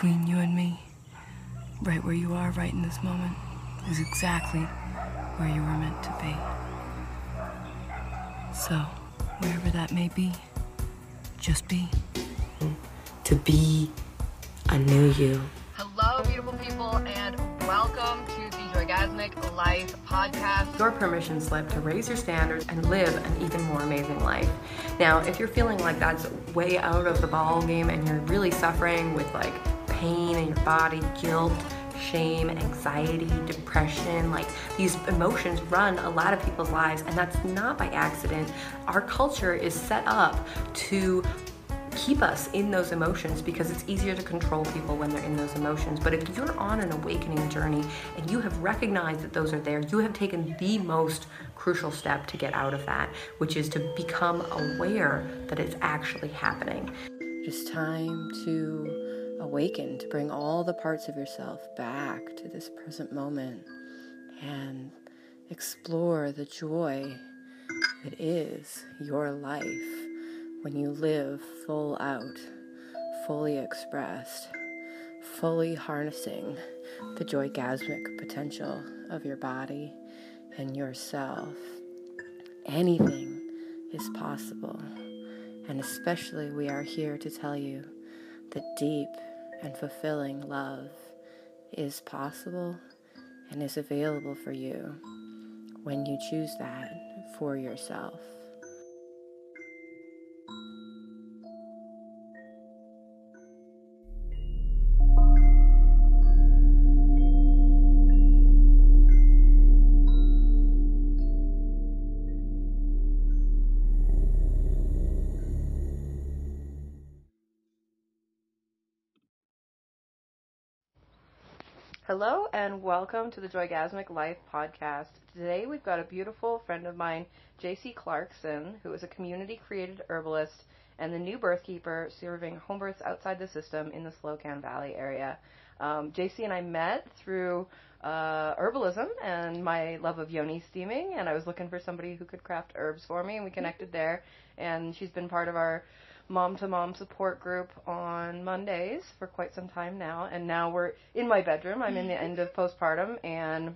between you and me, right where you are right in this moment, is exactly where you were meant to be. So, wherever that may be, just be. To be a new you. Hello, beautiful people, and welcome to the Joygasmic Life podcast. Your permission slip to raise your standards and live an even more amazing life. Now, if you're feeling like that's way out of the ball game and you're really suffering with like pain in your body, guilt, shame, anxiety, depression, like these emotions run a lot of people's lives, and that's not by accident. Our culture is set up to keep us in those emotions because it's easier to control people when they're in those emotions. But if you're on an awakening journey and you have recognized that those are there, you have taken the most crucial step to get out of that, which is to become aware that it's actually happening. It's time to awaken, to bring all the parts of yourself back to this present moment and explore the joy that is your life when you live full out, fully expressed, fully harnessing the joygasmic potential of your body and yourself. Anything is possible. And especially, we are here to tell you that deep and fulfilling love is possible and is available for you when you choose that for yourself. Hello and welcome to the Joygasmic Life podcast. Today we've got a beautiful friend of mine, Jaycee Clarkson, who is a community created herbalist and the new birth keeper serving home births outside the system in the Slocan Valley area. Um, Jaycee and I met through uh, herbalism and my love of yoni steaming, and I was looking for somebody who could craft herbs for me, and we connected there. And she's been part of our mom to mom support group on Mondays for quite some time now. And now we're in my bedroom. I'm in the end of postpartum and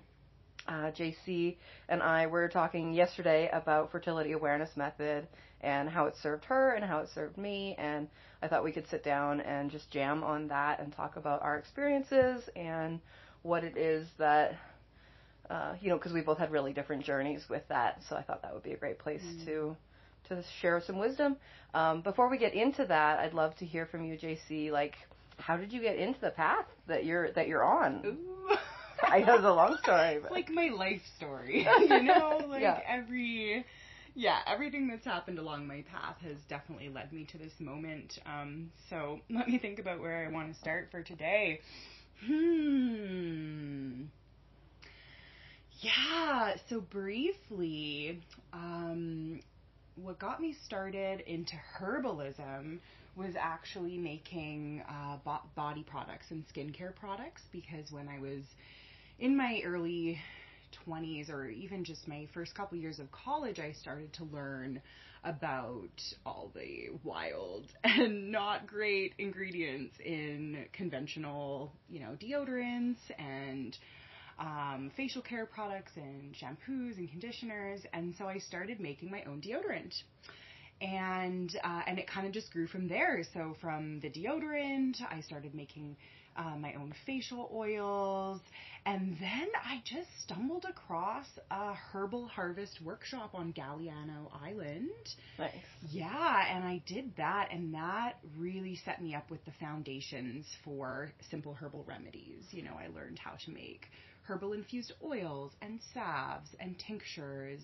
uh, Jaycee and I were talking yesterday about fertility awareness method and how it served her and how it served me. And I thought we could sit down and just jam on that and talk about our experiences and what it is that, uh, you know, because we both had really different journeys with that. So I thought that would be a great place mm. to to share some wisdom. Um, before we get into that, I'd love to hear from you, Jaycee. Like, how did you get into the path that you're that you're on? Ooh. I know the long story. But. Like my life story, you know, like yeah. every yeah, everything that's happened along my path has definitely led me to this moment. Um, so let me think about where I want to start for today. Hmm. Yeah, so briefly, um, what got me started into herbalism was actually making uh, bo- body products and skincare products because when I was in my early 20s or even just my first couple years of college, I started to learn about all the wild and not great ingredients in conventional, you know, deodorants and um, facial care products and shampoos and conditioners, and so I started making my own deodorant. And uh, and it kind of just grew from there. So from the deodorant, I started making uh, my own facial oils, and then I just stumbled across a herbal harvest workshop on Galiano Island. Nice. Yeah, and I did that, and that really set me up with the foundations for simple herbal remedies. You know, I learned how to make herbal infused oils and salves and tinctures.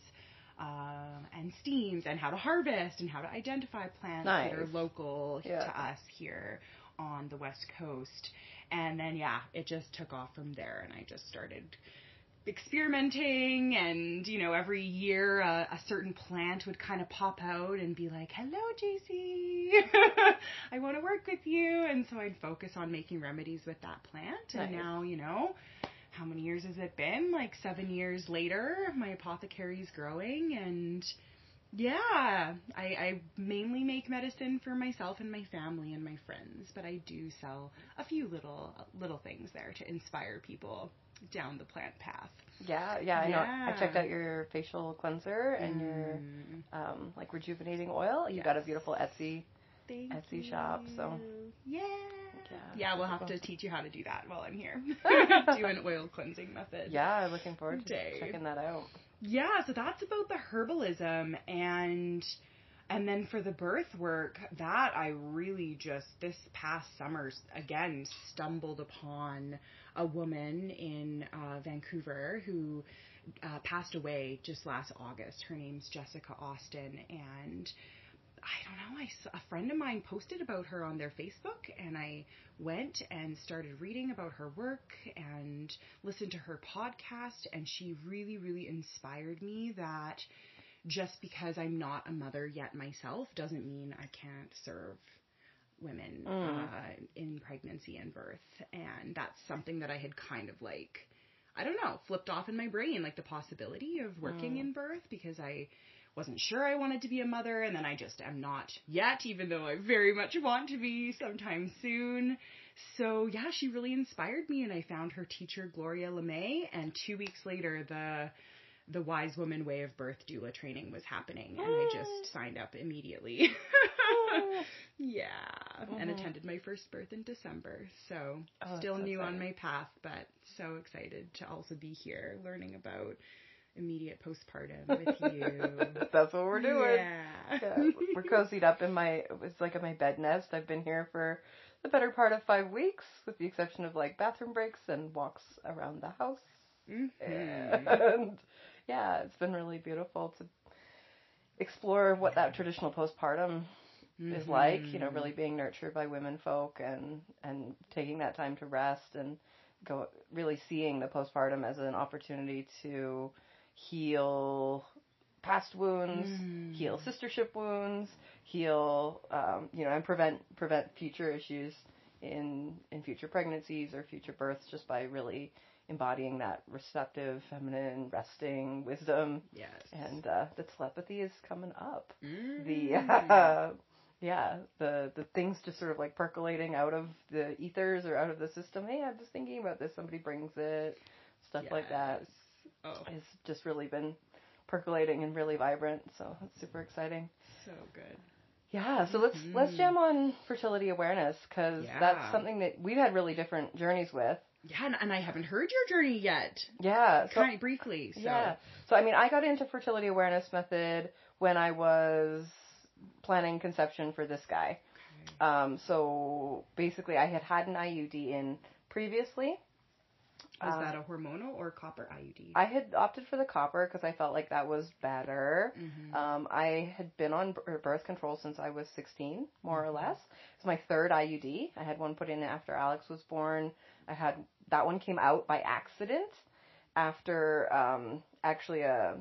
Um, and steams and how to harvest and how to identify plants nice. that are local yeah. to us here on the west coast. And then yeah, it just took off from there, and I just started experimenting and you know every year uh, a certain plant would kind of pop out and be like hello Jaycee i want to work with you and so i'd focus on making remedies with that plant nice. and now you know how many years has it been? Like seven years later, my apothecary is growing and Yeah, I, I mainly make medicine for myself and my family and my friends, but I do sell a few little little things there to inspire people down the plant path. Yeah, yeah, I know. I checked out your facial cleanser and your Mm, um, like rejuvenating oil. You Yes. got a beautiful Etsy. Thank Etsy shop, so- yeah. Yeah. Yeah, we'll have to teach you how to do that while I'm here. do an oil cleansing method. Yeah, I'm looking forward to Day. checking that out. Yeah, so that's about the herbalism and and then for the birth work, that I really just this past summer again stumbled upon a woman in uh, Vancouver who uh, passed away just last August. Her name's Jessica Austin, and I don't know. I saw, a friend of mine posted about her on their Facebook, and I went and started reading about her work and listened to her podcast, and she really, really inspired me that just because I'm not a mother yet myself doesn't mean I can't serve women Mm. uh, in pregnancy and birth, and that's something that I had kind of like. I don't know, flipped off in my brain, like the possibility of working Mm. in birth because I wasn't sure I wanted to be a mother, and then I just am not yet, even though I very much want to be sometime soon. So yeah, she really inspired me, and I found her teacher Gloria Lemay, and two weeks later, the the Wise Woman Way of Birth doula training was happening, and I just signed up immediately. yeah, and Mhm. attended my first birth in December. So Oh, still so new on my path, but so excited to also be here learning about immediate postpartum with you. That's what we're doing. Yeah. Yeah, we're cozied up in my it's like in my bed nest. I've been here for the better part of five weeks, with the exception of like bathroom breaks and walks around the house. Mhm. And yeah, it's been really beautiful to explore what that traditional postpartum is like. You know, Mhm. really being nurtured by women folk and and taking that time to rest and go really seeing the postpartum as an opportunity to heal past wounds, Mm. heal sistership wounds, heal um, you know, and prevent prevent future issues in in future pregnancies or future births just by really embodying that receptive, feminine, resting wisdom. Yes. And uh, the telepathy is coming up. Mm. The uh, yeah, the the things just sort of like percolating out of the ethers or out of the system. Hey, I'm just thinking about this. Somebody brings it, stuff like that. Oh, It's just really been percolating and really vibrant. So it's super exciting. so good. Yeah, so let's let's Mhm. jam on fertility awareness because that's something that we've had really different journeys with. Yeah, and, and I haven't heard your journey yet. Yeah, so kind of briefly. So. yeah, so I mean, I got into fertility awareness method when I was planning conception for this guy. Okay. Um, so basically, I had had an IUD in previously. Was Uh, that a hormonal or copper IUD? I had opted for the copper because I felt like that was better. Mhm. Um, I had been on birth control since I was 16, more or less. It's my third IUD. I had one put in after Alex was born. I had that one came out by accident after um, actually a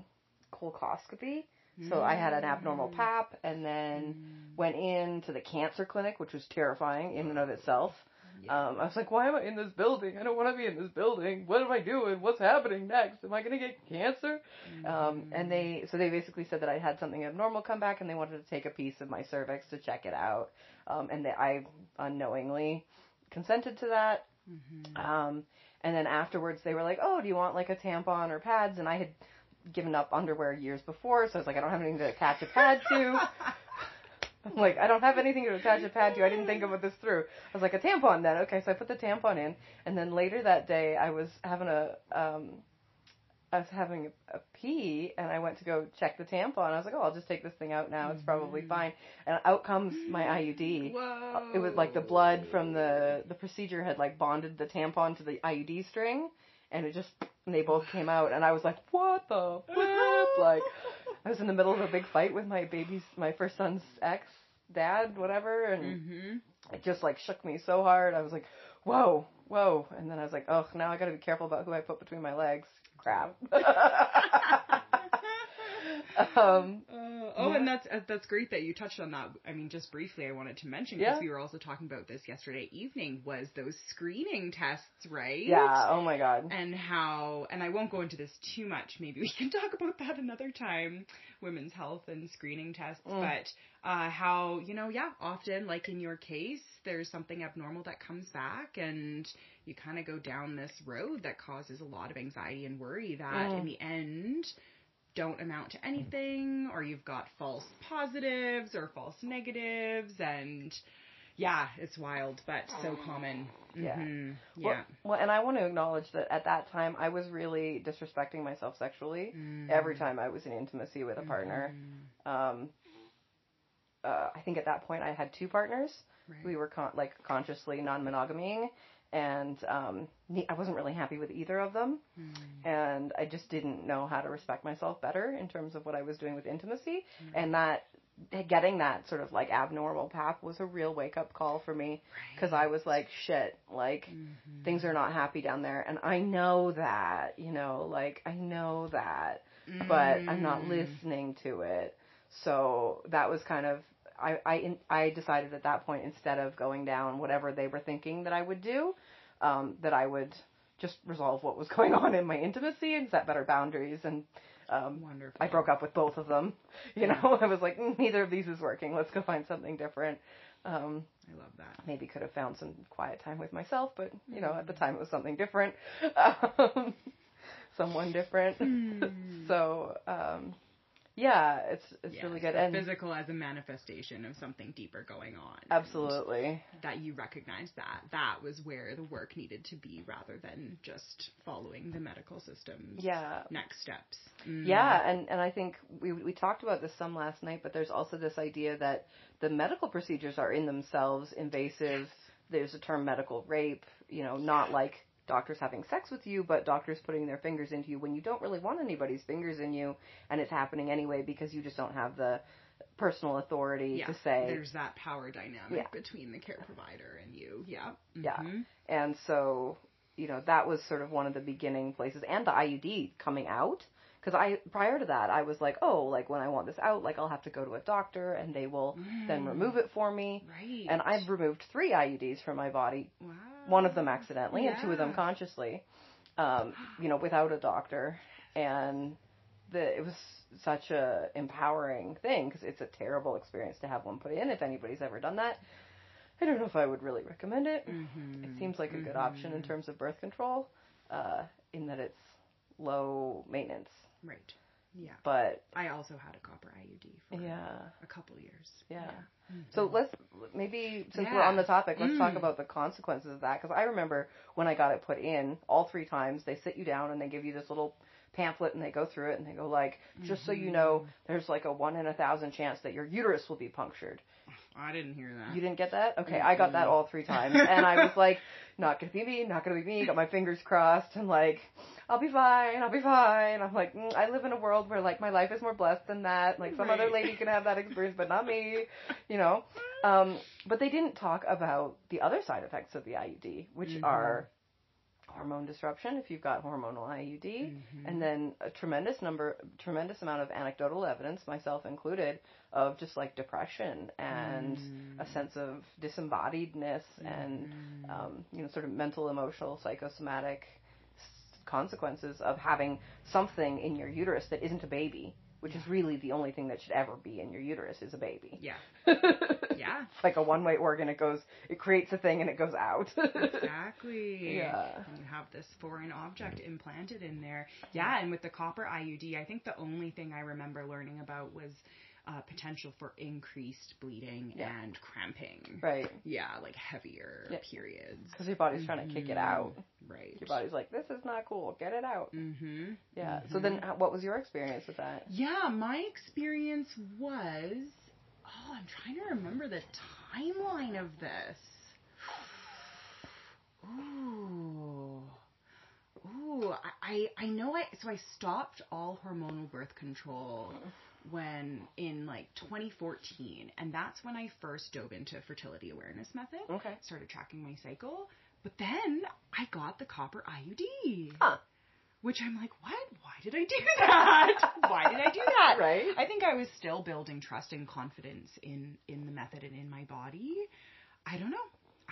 colposcopy. So I had an abnormal Mm. pap and then went in to the cancer clinic, which was terrifying in and of itself. Um, I was like, why am I in this building? I don't want to be in this building. What am I doing? What's happening next? Am I going to get cancer? Um, Mm. and they, so they basically said that I had something abnormal come back and they wanted to take a piece of my cervix to check it out. Um, and that I unknowingly consented to that. Mhm. Um, and then afterwards they were like, oh, do you want like a tampon or pads? And I had given up underwear years before, so I was like, I don't have anything to attach a pad to. I'm like, I don't have anything to attach a pad to. I didn't think about this through. I was like, a tampon then. Okay, so I put the tampon in, and then later that day, I was having a, um, I was having a, a pee, and I went to go check the tampon. I was like, oh, I'll just take this thing out now. It's probably Mhm. fine. And out comes my IUD. Whoa. It was like the blood from the the procedure had like bonded the tampon to the IUD string, and it just and they both came out, and I was like, what the flip? like, I was in the middle of a big fight with my baby's my first son's ex dad, whatever, and Mhm. it just like shook me so hard. I was like, whoa, whoa, and then I was like, oh, now I got to be careful about who I put between my legs. Crap. um, Oh, and that's uh, that's great that you touched on that. I mean, just briefly, I wanted to mention because Yeah. we were also talking about this yesterday evening. Was those screening tests right? Yeah. Oh my god. and how and I won't go into this too much. Maybe we can talk about that another time. Women's health and screening tests, Mm. but uh, how you know, yeah, often like in your case, there's something abnormal that comes back, and you kind of go down this road that causes a lot of anxiety and worry that Mm. in the end don't amount to anything, or you've got false positives or false negatives, and yeah, it's wild, but so common. Yeah. Mhm. Well, Yeah. well, and I want to acknowledge that at that time I was really disrespecting myself sexually Mm. every time I was in intimacy with a partner. Mm-hmm. Um, uh, I think at that point I had two partners. Right. We were con- like consciously non-monogaming, and um, I wasn't really happy with either of them. Mm. and I just didn't know how to respect myself better in terms of what I was doing with intimacy, Mm-hmm. and that getting that sort of like abnormal pap was a real wake up call for me because I was like, shit, like Mm-hmm. things are not happy down there, and I know that, you know, like I know that, but I'm not Mm. listening to it. So that was kind of I I I decided at that point instead of going down whatever they were thinking that I would do, um, that I would just resolve what was going on in my intimacy and set better boundaries and. Um, Wonderful. I broke up with both of them. You know, I was like, "Mm, neither of these is working. Let's go find something different. Um, I love that. maybe could have found some quiet time with myself, but you know, at the time it was something different, um, someone different. so um, yeah, it's it's Yes, really good the and physical as a manifestation of something deeper going on. absolutely That you recognize that that was where the work needed to be rather than just following the medical system's yeah. next steps. Mm. Yeah, and, and I think we we talked about this some last night, but there's also this idea that the medical procedures are in themselves invasive. There's a term medical rape, you know, not like doctors having sex with you, but doctors putting their fingers into you when you don't really want anybody's fingers in you, and it's happening anyway because you just don't have the personal authority Yeah, to say. there's that power dynamic Yeah. between the care provider and you. Yeah. Yeah. Mhm. And so, you know, that was sort of one of the beginning places, and the IUD coming out. Because I, prior to that, I was like, oh, like when I want this out, like I'll have to go to a doctor, and they will then remove it for me. Right. And I've removed three IUDs from my body, wow. One of them accidentally, and two of them consciously, um, you know, without a doctor. And the it was such a empowering thing because it's a terrible experience to have one put in. If anybody's ever done that, I don't know if I would really recommend it. Mhm. It seems like a good option in terms of birth control, uh, in that it's low maintenance. Right. Yeah. But I also had a copper IUD for yeah, a couple years. yeah. So let's maybe since we're on the topic, let's talk Mm. about the consequences of that. Because I remember when I got it put in, all three times they sit you down and they give you this little pamphlet and they go through it and they go like, just so you know, there's like a one in a thousand chance that your uterus will be punctured. I didn't hear that. You didn't get that? Okay, I got that all three times, and I was like, not gonna be me, not gonna be me. Got my fingers crossed, and like, I'll be fine, I'll be fine. I'm like, mm, I live in a world where like my life is more blessed than that. Like some other lady can have that experience, but not me, you know. Um, but they didn't talk about the other side effects of the IUD, which Mhm. are hormone disruption if you've got hormonal IUD, Mm-hmm. and then a tremendous number, tremendous amount of anecdotal evidence, myself included, of just like depression and Mm. a sense of disembodiedness and Mm-hmm. um, you know sort of mental, emotional, psychosomatic s- consequences of having something in your uterus that isn't a baby, which is really the only thing that should ever be in your uterus is a baby. Yeah. yeah. it's like a one-way organ. It goes, it creates a thing and it goes out. Exactly. Yeah. And you have this foreign object implanted in there. Yeah, and with the copper IUD, I think the only thing I remember learning about was uh, potential for increased bleeding Yeah. and cramping. right. Yeah, like heavier Yeah. periods. Because your body's trying to kick it out. Right. Your body's like, this is not cool. Get it out. Mm-hmm. Yeah. So then, what was your experience with that? Yeah, my experience was. Oh, I'm trying to remember the timeline of this. Ooh. Ooh, I, I I know I so I stopped all hormonal birth control when in like 2014 and that's when I first dove into fertility awareness method. Okay. Started tracking my cycle, but then I got the copper IUD. Huh. which I'm like, what? Why did I do that? Why did I do that? Right. I think I was still building trust and confidence in in the method and in my body. I don't know.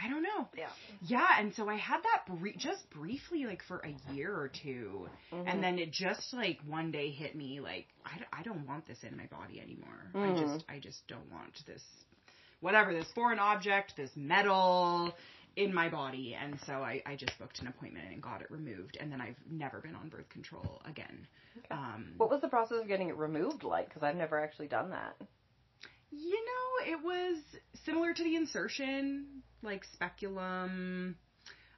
I don't know. Yeah. Yeah, and so I had that just briefly, like for a year or 2 Mm-hmm. and then it just like one day hit me, like I, d- I don't want this in my body anymore. I Mm. just I just don't want this, whatever this foreign object, this metal in my body, and so I, I just booked an appointment and got it removed, and then I've never been on birth control again. Um, What was the process of getting it removed like? Because I've never actually done that. You know, it was similar to the insertion, like speculum,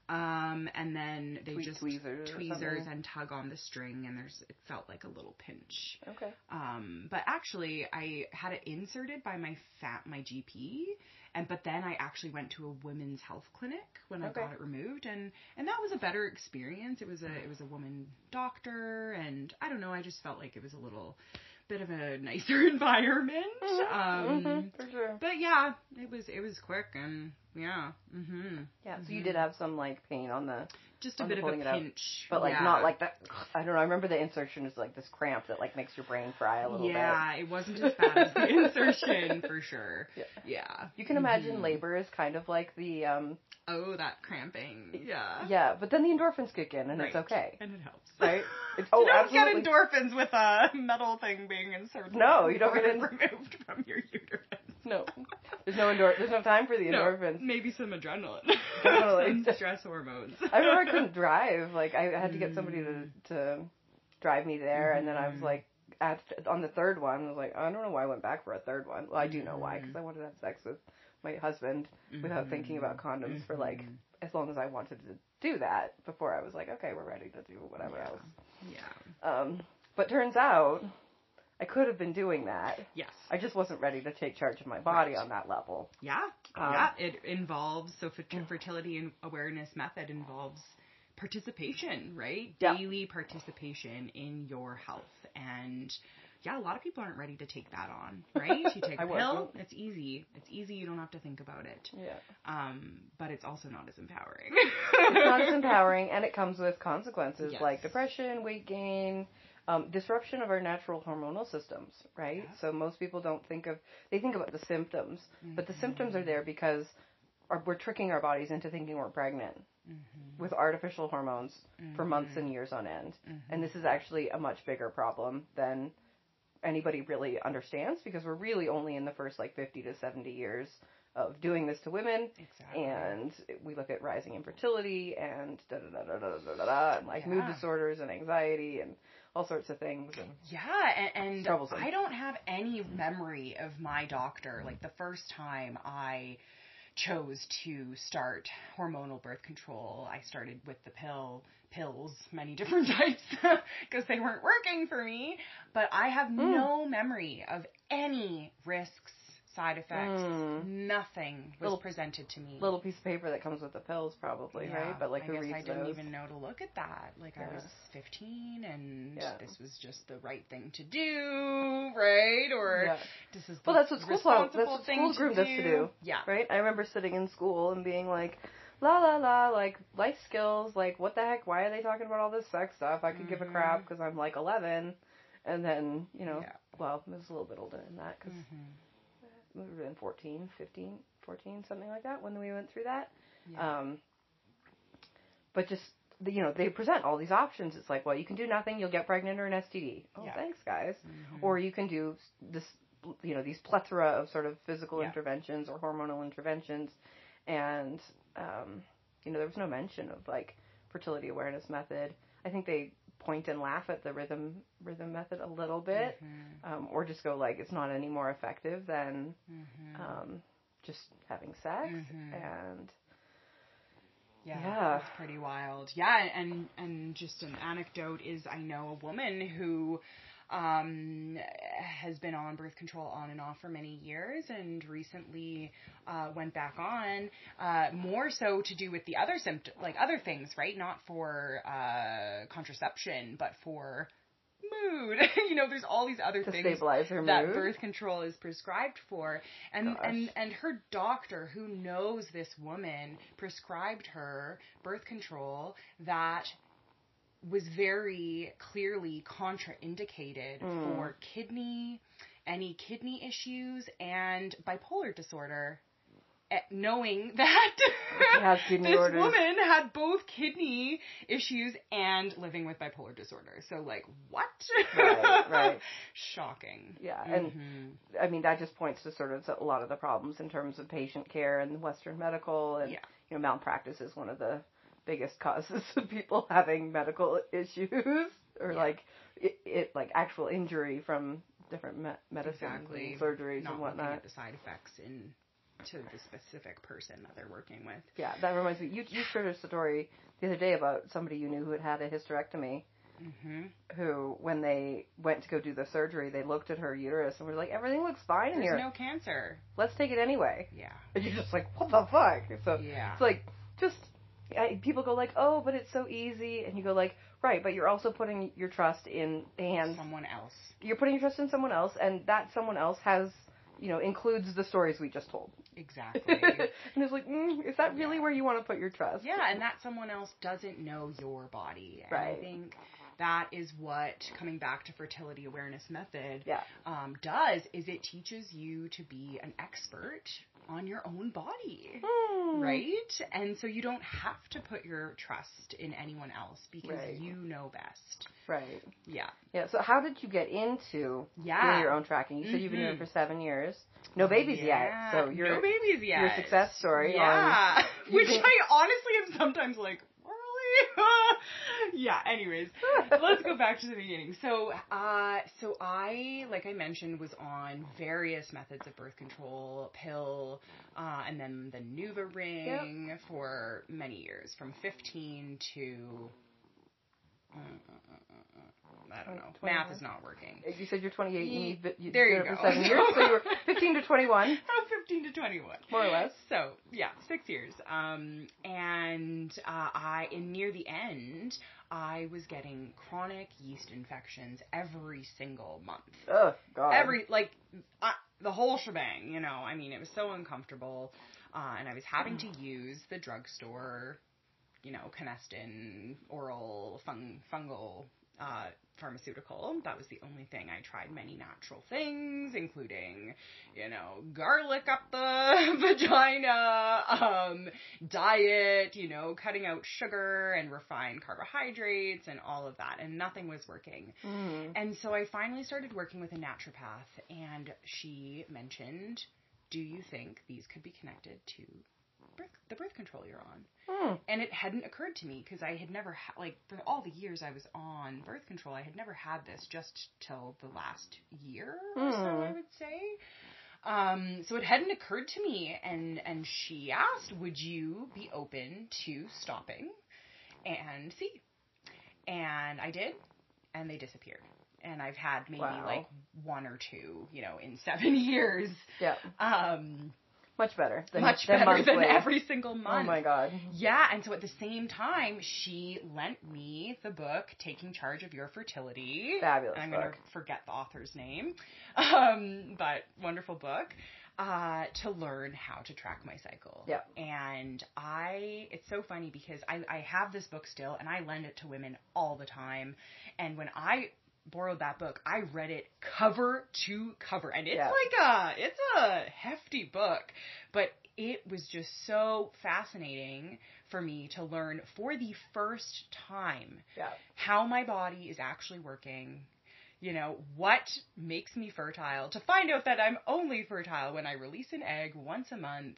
um, and then they just tweezers tweezers and tug on the string, and there's it felt like a little pinch. Okay. Um, but actually, I had it inserted by my fat my GP, and but then I actually went to a women's health clinic when I got it removed, and and that was a better experience. It was a it was a woman doctor, and I don't know, I just felt like it was a little bit of a nicer environment. Um, Mhm, for sure. but yeah, it was it was quick and yeah, Mm-hmm. Yeah. So you did have some like pain on the, just a bit of a it pinch, but like yeah. not like that. I don't know. I remember the insertion is like this cramp that like makes your brain fry a little bit. yeah, it wasn't as bad as the insertion for sure. Yeah. Yeah. You can imagine Mhm. labor is kind of like the um Oh, that cramping. Yeah. yeah, but then the endorphins kick in and it's okay. And it helps. Right? It's, you oh, don't absolutely. get endorphins with a metal thing being inserted. No, you don't get en- removed from your uterus. No. There's no endor- there's no time for the No, endorphins. maybe some adrenaline. Definitely. some stress hormones. I remember I couldn't drive. Like I had to get somebody to Mm. to drive me there, and then I was Mhm. like, at on the third one, I was like, I don't know why I went back for a third one. Well, I do know why, Mm-hmm. because I wanted to have sex with my husband without thinking about condoms for like as long as I wanted to do that before I was like, okay, we're ready to do whatever Yeah. else. Yeah. Um, but turns out I could have been doing that. Yes. I just wasn't ready to take charge of my body Right. on that level. Yeah. Um, yeah. It involves so fertility and awareness method involves participation, right? Yeah. Daily participation in your health and yeah, a lot of people aren't ready to take that on, right? You take a pill, it's easy. It's easy, you don't have to think about it. Yeah. Um, but it's also not as empowering. it's not as empowering and it comes with consequences Yes. like depression, weight gain, um, disruption of our natural hormonal systems, right? Yeah. So most people don't think of, they think about the symptoms, but the symptoms are there because our, we're tricking our bodies into thinking we're pregnant Mm-hmm. with artificial hormones for months and years on end. Mm-hmm. And this is actually a much bigger problem than anybody really understands because we're really only in the first like 50 to 70 years of doing this to women Exactly. and we look at rising infertility and da da da da da da da, da and like mood disorders and anxiety and all sorts of things. And Yeah, and, and I don't have any memory of my doctor. Mm-hmm. Like the first time I chose to start hormonal birth control, I started with the pill pills, many different types, because they weren't working for me. But I have hmm. no memory of any risks, side effects. Mm. Nothing was Little- presented to me. little piece of paper that comes with the pills, probably, Yeah, right? But like, I who guess reads I didn't those? even know to look at that. Like I was 15, and Yeah. this was just the right thing to do, right? Or Yeah. this is Well, the that's what school that's what thing school groomed us to do. Yeah, Right? I remember sitting in school and being like, la la la, like life skills, like what the heck? Why are they talking about all this sex stuff? I could give a Mhm. crap because I'm like 11, and then you know, Yeah. well, I was a little bit older than that because Mhm. We were in 14, 15, 14, something like that when we went through that. Yeah. Um, but just you know, they present all these options. It's like, well, you can do nothing, you'll get pregnant or an STD. Oh, Yeah. thanks, guys. Mhm. Or you can do this, you know, these plethora of sort of physical Yeah. interventions or hormonal interventions, and um, you know, there was no mention of like fertility awareness method. I think they point and laugh at the rhythm rhythm method a little bit, Mhm. um, or just go like it's not any more effective than Mhm. um, just having sex Mhm. and Yeah, Yeah. that's pretty wild. Yeah, and and just an anecdote is I know a woman who um, has been on birth control on and off for many years and recently uh, went back on uh, more so to do with the other symptom like other things right not for uh, contraception but for mood you know there's all these other to things that mood. birth control is prescribed for and Gosh. and and her doctor who knows this woman prescribed her birth control that was very clearly contraindicated Mm. for kidney, any kidney issues, and bipolar disorder. eh, Knowing that this orders. woman had both kidney issues and living with bipolar disorder. So, like, what? Right, right. Shocking. Yeah, and Mhm. I mean that just points to sort of a lot of the problems in terms of patient care and Western medical, and Yeah. you know malpractice is one of the biggest causes of people having medical issues or Yeah. like it, it like actual injury from different me- medicines exactly. and surgeries Not and whatnot. at the side effects in to the specific person that they're working with. Yeah, that reminds me. You you shared a story the other day about somebody you knew who had had a hysterectomy. Mm-hmm. Who, when they went to go do the surgery, they looked at her uterus and were like, "Everything looks fine in There's here. no cancer. Let's take it anyway." Yeah. And you're just like, "What the fuck?" So Yeah. it's like just I, people go like, "Oh, but it's so easy," and you go like, "Right," but you're also putting your trust in hands. Someone else. You're putting your trust in someone else, and that someone else has, you know, includes the stories we just told. Exactly. and it's like, mm, is that really where you want to put your trust? yeah, and that someone else doesn't know your body. And Right. I think that is what coming back to fertility awareness method Yeah. um, does is it teaches you to be an expert on your own body. Hmm. Right? And so you don't have to put your trust in anyone else because Right. you know best. Right. Yeah. Yeah. So how did you get into Yeah. your own tracking? You said you've been doing it for seven years. No babies yet. So you're no babies yet. your success story Yeah. Which I honestly am sometimes like? yeah, anyways. Let's go back to the beginning. So, uh, so I, like I mentioned, was on various methods of birth control, pill, uh, and then the NuvaRing for many years, from 15 to, uh, uh, uh, uh, I don't know. Twenty- Math is not working. You said you're 28 and Ye- you've you there you it for go. seven years, so you were 15 to 21, From 15 to 21. more or less. So yeah, six years. Um, and uh, I, in near the end, I was getting chronic yeast infections every single month. Oh God. Every like uh, the whole shebang. You know, I mean, it was so uncomfortable, uh, and I was having to use the drugstore, you know, Canesten oral fung, fungal. Uh, pharmaceutical. That was the only thing. I tried many natural things, including, you know, garlic up the vagina, um, diet, you know, cutting out sugar and refined carbohydrates and all of that, and nothing was working. Mm. And so I finally started working with a naturopath, and she mentioned, "Do you think these could be connected to birth, the birth control you're on?" Mm. And it hadn't occurred to me because I had never ha- like for all the years I was on birth control, I had never had this just till the last year or so, Hmm. I would say. Um, so it hadn't occurred to me, and and she asked, "Would you be open to stopping and see?" And I did, and they disappeared. And I've had maybe Wow. like one or two, you know, in seven years. Yeah. Um, Much better. Than, much than better than every single month. Oh my God. Yeah, and so at the same time, she lent me the book "Taking Charge of Your Fertility." Fabulous I'm gonna forget the author's name, um, but wonderful book. Uh, to learn how to track my cycle. Yeah. And I, it's so funny because I, I have this book still and I lend it to women all the time. And when I borrowed that book, I read it cover to cover. And it's Yeah. like a, it's a hefty book, but it was just so fascinating for me to learn for the first time Yeah. how my body is actually working. You know, what makes me fertile to find out that I'm only fertile when I release an egg once a month.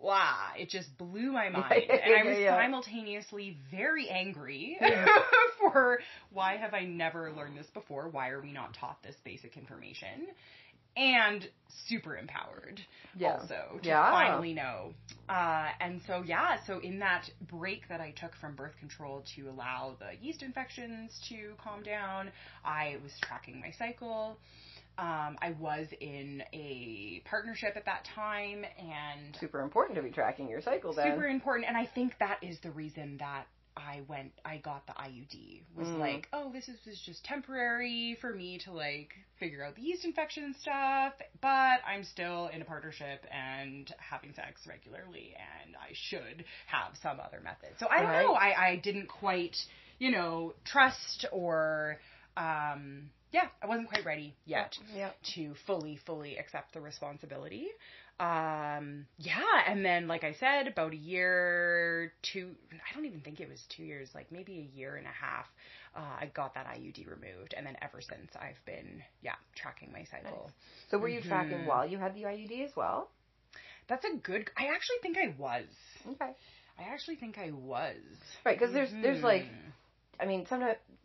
Wow, it just blew my mind. and I was Yeah, yeah. simultaneously very angry for why have I never learned this before? Why are we not taught this basic information? And super empowered Yeah. also to Yeah. finally know. Uh, and so, yeah, so in that break that I took from birth control to allow the yeast infections to calm down, I was tracking my cycle. Um, I was in a partnership at that time and Super important to be tracking your cycle then. super important. And I think that is the reason that I went, I got the IUD. Was Mm. like, oh, this is, just temporary for me to like figure out the yeast infection and stuff, but I'm still in a partnership and having sex regularly, and I should have some other method. So I don't Right. know. I, I didn't quite you know, trust or, um, yeah, I wasn't quite ready yet Yeah. to fully, fully accept the responsibility. Um, yeah, and then, like I said, about a year, two, I don't even think it was two years, like maybe a year and a half, uh, I got that IUD removed. And then ever since, I've been, yeah, tracking my cycle. So were you tracking Mhm. while you had the IUD as well? That's a good, I actually think I was. Okay. I actually think I was. Right, because there's there's like Mhm. I mean, some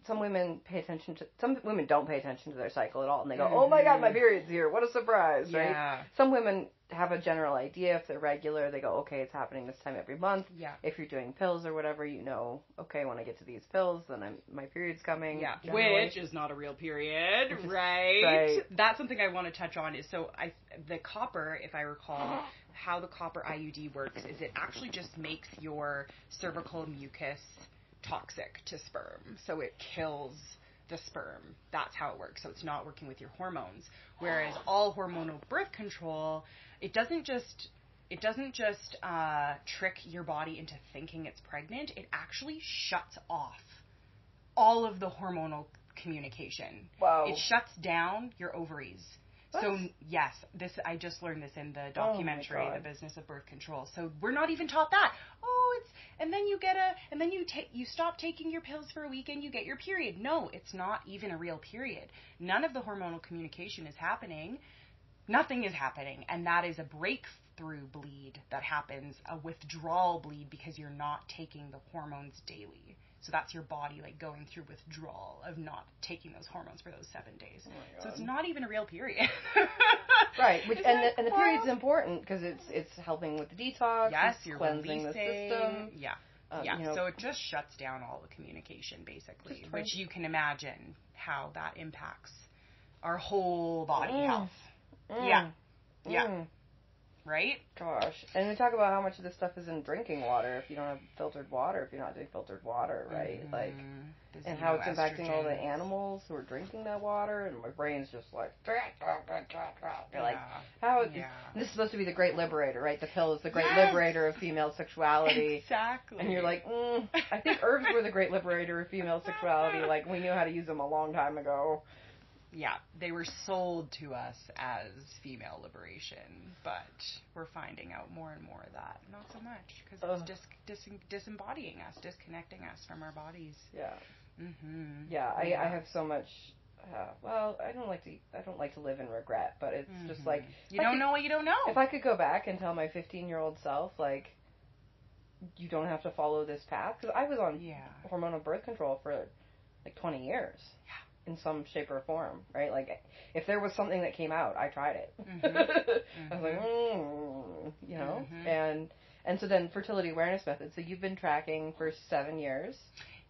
some women pay attention to some women don't pay attention to their cycle at all, and they go, "Oh my god, my mm-hmm. period's here! What a surprise!" Right? Some women have a general idea if they're regular. They go, "Okay, it's happening this time every month." Yeah. If you're doing pills or whatever, you know, okay, when I get to these pills, then I'm my period's coming. Yeah, generally. which is not a real period, is- right? right. That's something I want to touch on. Is so I the copper, if I recall, how the copper IUD works is it actually just makes your cervical mucus toxic to sperm, so it kills the sperm. That's how it works. So it's not working with your hormones. Whereas all hormonal birth control, it doesn't just it doesn't just uh, trick your body into thinking it's pregnant. It actually shuts off all of the hormonal communication. Wow. It shuts down your ovaries. So yes, this I just learned this in the Oh documentary, God. The Business of Birth Control. So we're not even taught that. Oh, and then you get a and then you take you stop taking your pills for a week and you get your period. No, it's not even a real period. None of the hormonal communication is happening. Nothing is happening, and that is a breakthrough bleed that happens, a withdrawal bleed because you're not taking the hormones daily. So that's your body like going through withdrawal of not taking those hormones for those seven days. so it's not even a real period. Right, which and the, and the period's important because it's it's helping with the detox. Yes, you're cleansing releasing. the system. Yeah. Um, yeah. you know, so it just shuts down all the communication basically, which you can imagine how that impacts our whole body Mm. health. mm, Yeah. Yeah. mm. Right? Gosh, and we talk about how much of this stuff is in drinking water. If you don't have filtered water, if you're not doing filtered water, right? Like, Mhm. The and how it's impacting all the animals who are drinking that water, and my brain's just like, you're like, Yeah. how? Yeah. This is supposed to be the great liberator, right? The pill is the great Yes! liberator of female sexuality. Exactly. And you're like, mm, I think herbs were the great liberator of female sexuality. Like, we knew how to use them a long time ago. Yeah, they were sold to us as female liberation, but we're finding out more and more of that not so much because it's Ugh. dis- dis- disembodying us, disconnecting us from our bodies. Yeah. Mm-hmm. Yeah, I, I have so much. Uh, well, I don't like to. I don't like to live in regret, but it's just like you don't could- know what you don't know. if I could go back and tell my 15 year old self, like, you don't have to follow this path, because I was on yeah. hormonal birth control for like 20 years. Yeah. In some shape or form, right? Like, if there was something that came out, I tried it. Mhm. I was like, mm, you know, Mhm. and and so then fertility awareness method. So you've been tracking for seven years,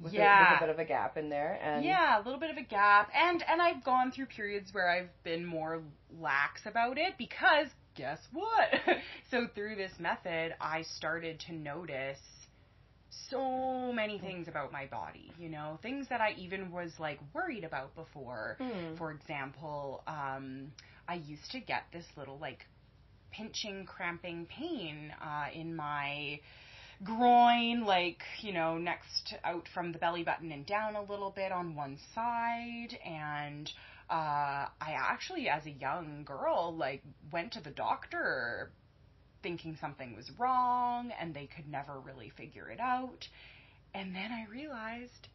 with, a, Yeah. with a bit of a gap in there, and yeah, a little bit of a gap, and and I've gone through periods where I've been more lax about it because guess what? so through this method, I started to notice so many things about my body. You know, things that I even was like worried about before. Hmm. For example, um, I used to get this little like pinching, cramping pain uh, in my groin, like, you know, next out from the belly button and down a little bit on one side. And uh, I actually, as a young girl, like, went to the doctor thinking something was wrong and they could never really figure it out. And then I realized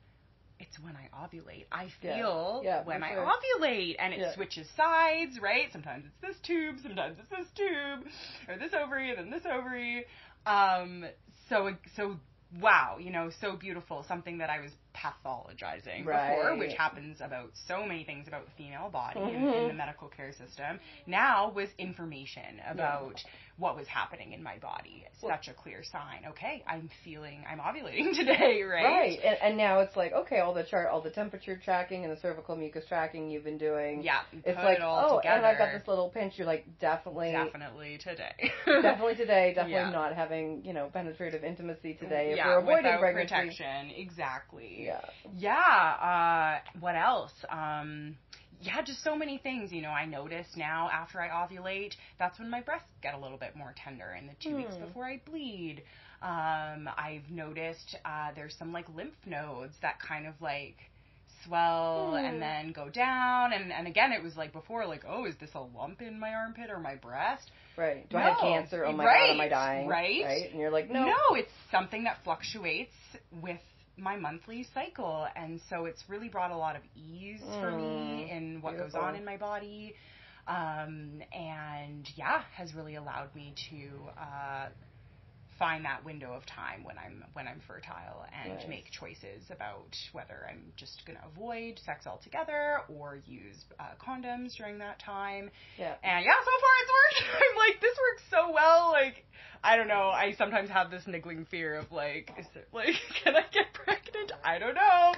it's when I ovulate. I feel Yeah, when for I sure. ovulate and it Yeah. switches sides, right? Sometimes it's this tube, sometimes it's this tube, or this ovary, and then this ovary. Um, so, so wow, you know, so beautiful. Something that I was pathologizing before, which happens about so many things about the female body in, in Mhm. the medical care system. Now was information about what was happening in my body. Such a clear sign. Okay, I'm feeling, I'm ovulating today, right? Right, and, and now it's like okay, all the chart, all the temperature tracking and the cervical mucus tracking you've been doing. Yeah. it's like it all oh, together. and I've got this little pinch. You're like definitely, Definitely today. definitely today, definitely Yeah. not having you know penetrative intimacy today. If yeah, we're avoiding pregnancy, protection. Exactly. yeah, Yeah. Uh, what else? Um, yeah, just so many things. You know, I notice now after I ovulate, that's when my breasts get a little bit more tender, in the two weeks Hmm. before I bleed. Um, I've noticed uh, there's some like lymph nodes that kind of like swell Hmm. and then go down and and again it was like before like oh is this a lump in my armpit or my breast Right. Do I have cancer? Oh my god, am I dying? Right. Right. And you're like, no. no it's something that fluctuates with my monthly cycle and so it's really brought a lot of ease for me Mm, in what goes on in my body um, and yeah has really allowed me to uh, find that window of time when I'm when I'm fertile and Nice. make choices about whether I'm just going to avoid sex altogether or use uh, condoms during that time. Yeah. And yeah, so far it's worked. I'm like, this works so well. Like, I don't know. I sometimes have this niggling fear of like, is it like, can I get I don't know.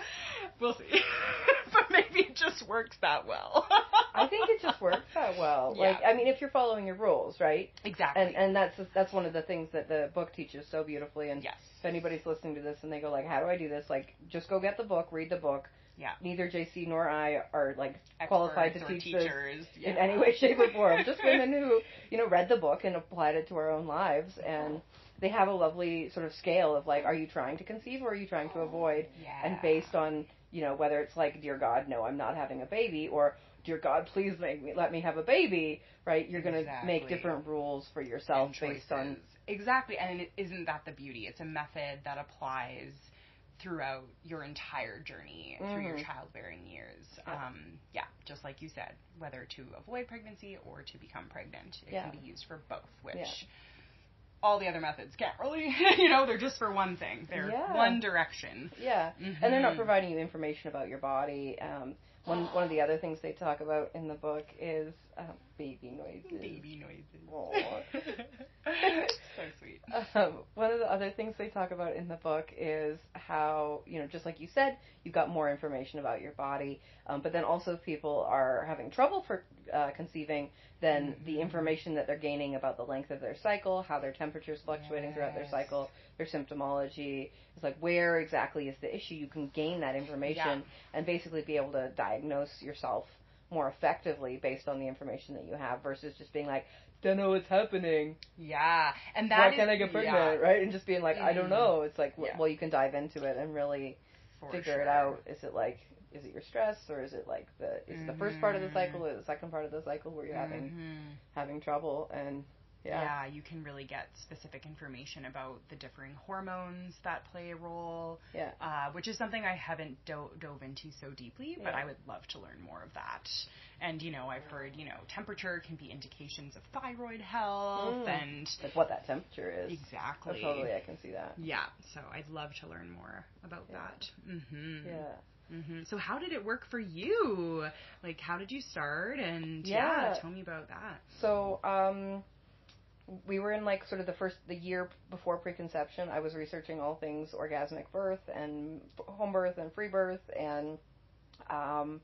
We'll see. but maybe it just works that well. I think it just works that well. Yeah. Like, I mean, if you're following your rules, right? exactly. And and that's that's one of the things that the book teaches so beautifully. And yes. if anybody's listening to this and they go like, "How do I do this?" Like, just go get the book, read the book. Yeah. Neither Jaycee nor I are like qualified to Experts teach this teachers. in any way, shape, or form. Just women who you know read the book and applied it to our own lives, and they have a lovely sort of scale of like, are you trying to conceive or are you trying to avoid? Yeah. And based on you know whether it's like, dear God, no, I'm not having a baby, or dear God, please make me let me have a baby. Right? You're going to make different rules for yourself based on exactly and it, isn't that the beauty it's a method that applies throughout your entire journey through your Mhm. childbearing years Yeah. um, yeah just like you said whether to avoid pregnancy or to become pregnant it Yeah. can be used for both which Yeah. All the other methods can't really you know they're just for one thing they're Yeah. one direction Yeah, and they're not Mhm. providing you information about your body. Um, one one of the other things they talk about in the book is uh, baby noises. baby noises so sweet Um, one of the other things they talk about in the book is how you know, just like you said, you've got more information about your body, um, but then also if people are having trouble for uh, conceiving, then the information that they're gaining about the length of their cycle, how their temperature is fluctuating throughout their cycle, their symptomology, is like where exactly is the issue. You can gain that information Yeah. and basically be able to diagnose yourself more effectively based on the information that you have versus just being like, don't know what's happening. yeah and that Why is- can't I get pregnant? yeah, Right? And just being like, I don't Mm. know. It's like, Yeah. well, you can dive into it and really for figure it out. Is it like, is it your stress or is it like the is it the first part of the Mhm. cycle or the second part of the cycle where you're having Mhm. having trouble? And yeah, Yeah, you can really get specific information about the differing hormones that play a role, yeah, uh, which is something I haven't do- dove into so deeply, but Yeah. I would love to learn more of that. And, you know, I've heard, you know, temperature can be indications of thyroid health Mm. and like what that temperature is. exactly. Oh, totally, I can see that. Yeah, so I'd love to learn more about Yeah. that. hmm Yeah. hmm So how did it work for you? Like, how did you start? And yeah, Yeah. tell me about that. So, um, we were in like sort of the first the year before preconception. I was researching all things orgasmic birth and home birth and free birth, and um,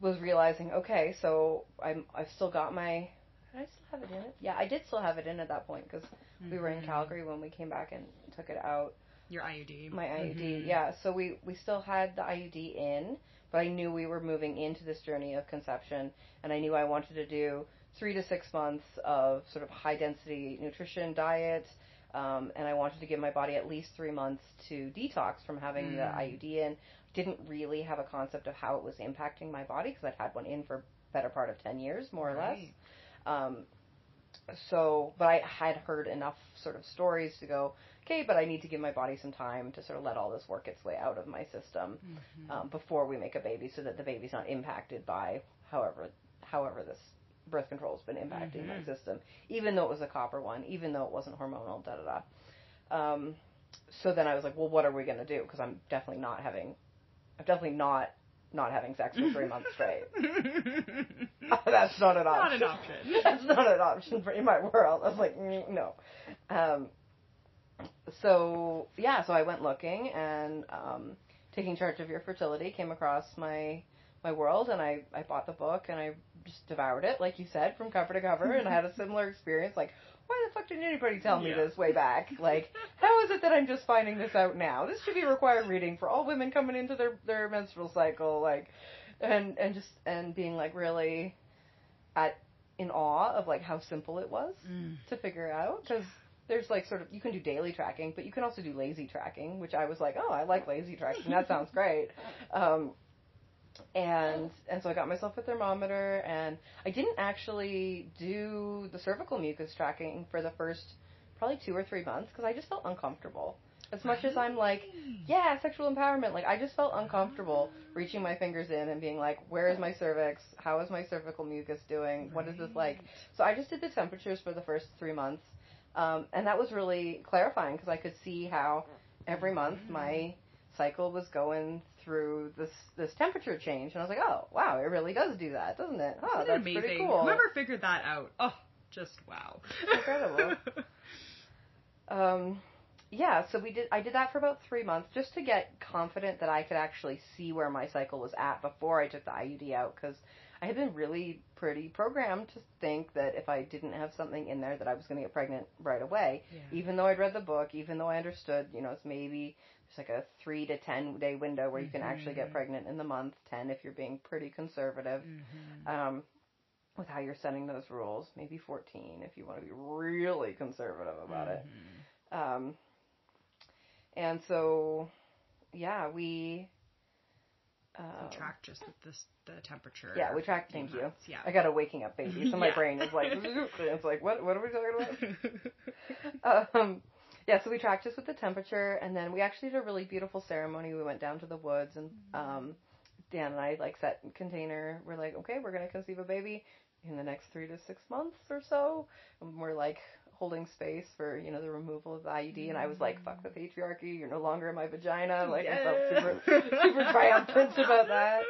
was realizing, okay, so I'm I've still got my. Did I still have it in it? Yeah, I did still have it in at that point because we were in Mhm. Calgary when we came back and took it out. Your IUD. My IUD, Mhm. yeah. So we we still had the IUD in, but I knew we were moving into this journey of conception, and I knew I wanted to do three to six months of sort of high density nutrition diet, um, and I wanted to give my body at least three months to detox from having the Mm. IUD in. Didn't really have a concept of how it was impacting my body because I'd had one in for better part of ten years, more or less. Um, so, but I had heard enough sort of stories to go, okay, but I need to give my body some time to sort of let all this work its way out of my system Mhm. um, before we make a baby, so that the baby's not impacted by however however this birth control has been impacting my Mhm. system, even though it was a copper one, even though it wasn't hormonal, da da da. Um, so then I was like, well, what are we gonna do? Because I'm definitely not having, I'm definitely not not having sex for three months straight. That's not an option. Not an option. That's not an option for in my world. I was like, mm, no. Um, so yeah, so I went looking and um, taking charge of your fertility came across my my world, and I I bought the book and I just devoured it, like you said, from cover to cover, and I had a similar experience. Like, why the fuck didn't anybody tell me Yeah. this way back? Like, how is it that I'm just finding this out now? This should be required reading for all women coming into their their menstrual cycle, like, and and just and being like really at in awe of like how simple it was Mm. to figure out because there's like sort of you can do daily tracking, but you can also do lazy tracking, which I was like, oh, I like lazy tracking. That sounds great. Um, and and so I got myself a thermometer, and I didn't actually do the cervical mucus tracking for the first probably two or three months because I just felt uncomfortable. As much as I'm like, yeah, sexual empowerment, like I just felt uncomfortable reaching my fingers in and being like, where is my cervix? How is my cervical mucus doing? What is this like? So I just did the temperatures for the first three months, um, and that was really clarifying because I could see how every month my cycle was going through this this temperature change, and I was like, oh wow, it really does do that, doesn't it? Oh, Isn't that's amazing? pretty cool. Whoever figured that out, oh, just wow. Incredible. Um, yeah, so we did. I did that for about three months just to get confident that I could actually see where my cycle was at before I took the IUD out because I had been really pretty programmed to think that if I didn't have something in there that I was going to get pregnant right away. Yeah. Even though I'd read the book, even though I understood, you know, it's maybe it's like a three to ten day window where you can actually get Mhm. pregnant in the month, ten if you're being pretty conservative Mhm. um, with how you're setting those rules. Maybe 14 if you want to be really conservative about it. Mhm. Um, and so, yeah, we. Um, track just with this the temperature. yeah, we tracked. few Thank you. Yeah. I got a waking up baby, so my Yeah. brain is like, it's like, what? What are we talking about? um, yeah, so we tracked just with the temperature, and then we actually did a really beautiful ceremony. We went down to the woods, and um, Dan and I like set container. We're like, okay, we're gonna conceive a baby in the next three to six months or so. And we're like holding space for you know the removal of the IUD, and I was like, fuck the patriarchy. You're no longer in my vagina. Like I felt super super triumphant about that.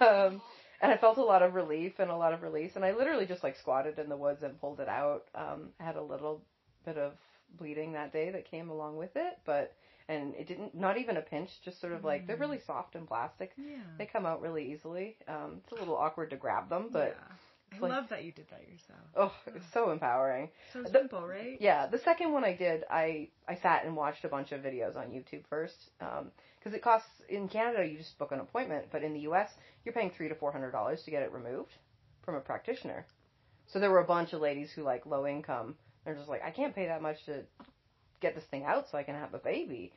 Um, and I felt a lot of relief and a lot of release. And I literally just like squatted in the woods and pulled it out. Um, I had a little bit of bleeding that day that came along with it, but and it didn't not even a pinch, just sort of like they're really soft and plastic. Yeah. They come out really easily. Um, it's a little awkward to grab them, but yeah. I like- love that you did that yourself. oh, it's so empowering. So The- simple, right? Yeah, the second one I did, I I sat and watched a bunch of videos on YouTube first, um, because it costs in Canada you just book an appointment, but in the U.S. you're paying three to four hundred dollars to get it removed from a practitioner. So there were a bunch of ladies who like low income. They're just like, I can't pay that much to get this thing out so I can have a baby,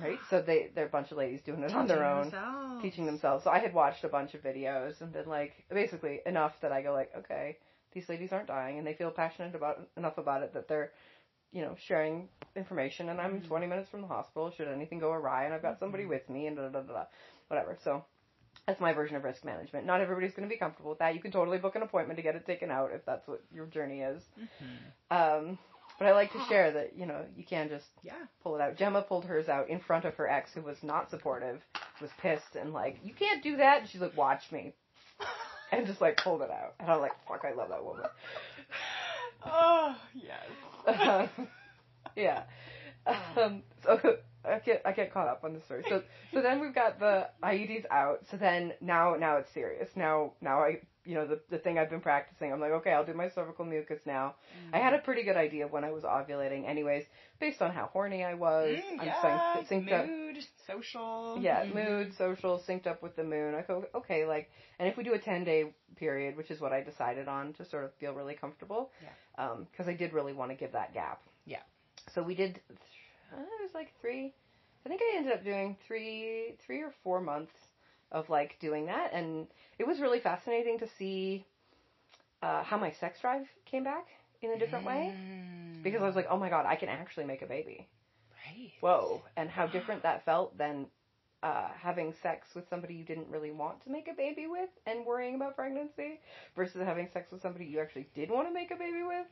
right? So they they're a bunch of ladies doing it on their own Themselves. teaching themselves. So I had watched a bunch of videos and been like, basically enough that I go like, okay, these ladies aren't dying and they feel passionate about enough about it that they're, you know, sharing information. And I'm mm-hmm. 20 minutes from the hospital. Should anything go awry, and I've got somebody mm-hmm. with me, and da da da da, whatever. So. That's my version of risk management. Not everybody's going to be comfortable with that. You can totally book an appointment to get it taken out if that's what your journey is. Mm-hmm. Um, but I like to share that you know you can just Yeah. pull it out. Gemma pulled hers out in front of her ex, who was not supportive, was pissed, and like, you can't do that. And she's like, watch me, and just like pulled it out. And I'm like, fuck, I love that woman. Oh yes. yeah. Um, so I get I get caught up on the story. So so then we've got the IUDs out. So then now now it's serious. Now now I you know the the thing I've been practicing. I'm like okay I'll do my cervical mucus now. I had a pretty good idea of when I was ovulating, anyways, based on how horny I was. Mm, I'm yeah. synced, synced up. mood, social. Yeah, Mhm. mood, social, synced up with the moon. I go, okay, like, and if we do a 10 day period, which is what I decided on to sort of feel really comfortable, Yeah. um, because I did really want to give that gap. Yeah. So we did, uh, it was like three, I think I ended up doing three, three or four months of like doing that, and it was really fascinating to see uh, how my sex drive came back in a different way. Mm. Because I was like, oh my god, I can actually make a baby right. whoa, and how different that felt than uh, having sex with somebody you didn't really want to make a baby with and worrying about pregnancy versus having sex with somebody you actually did want to make a baby with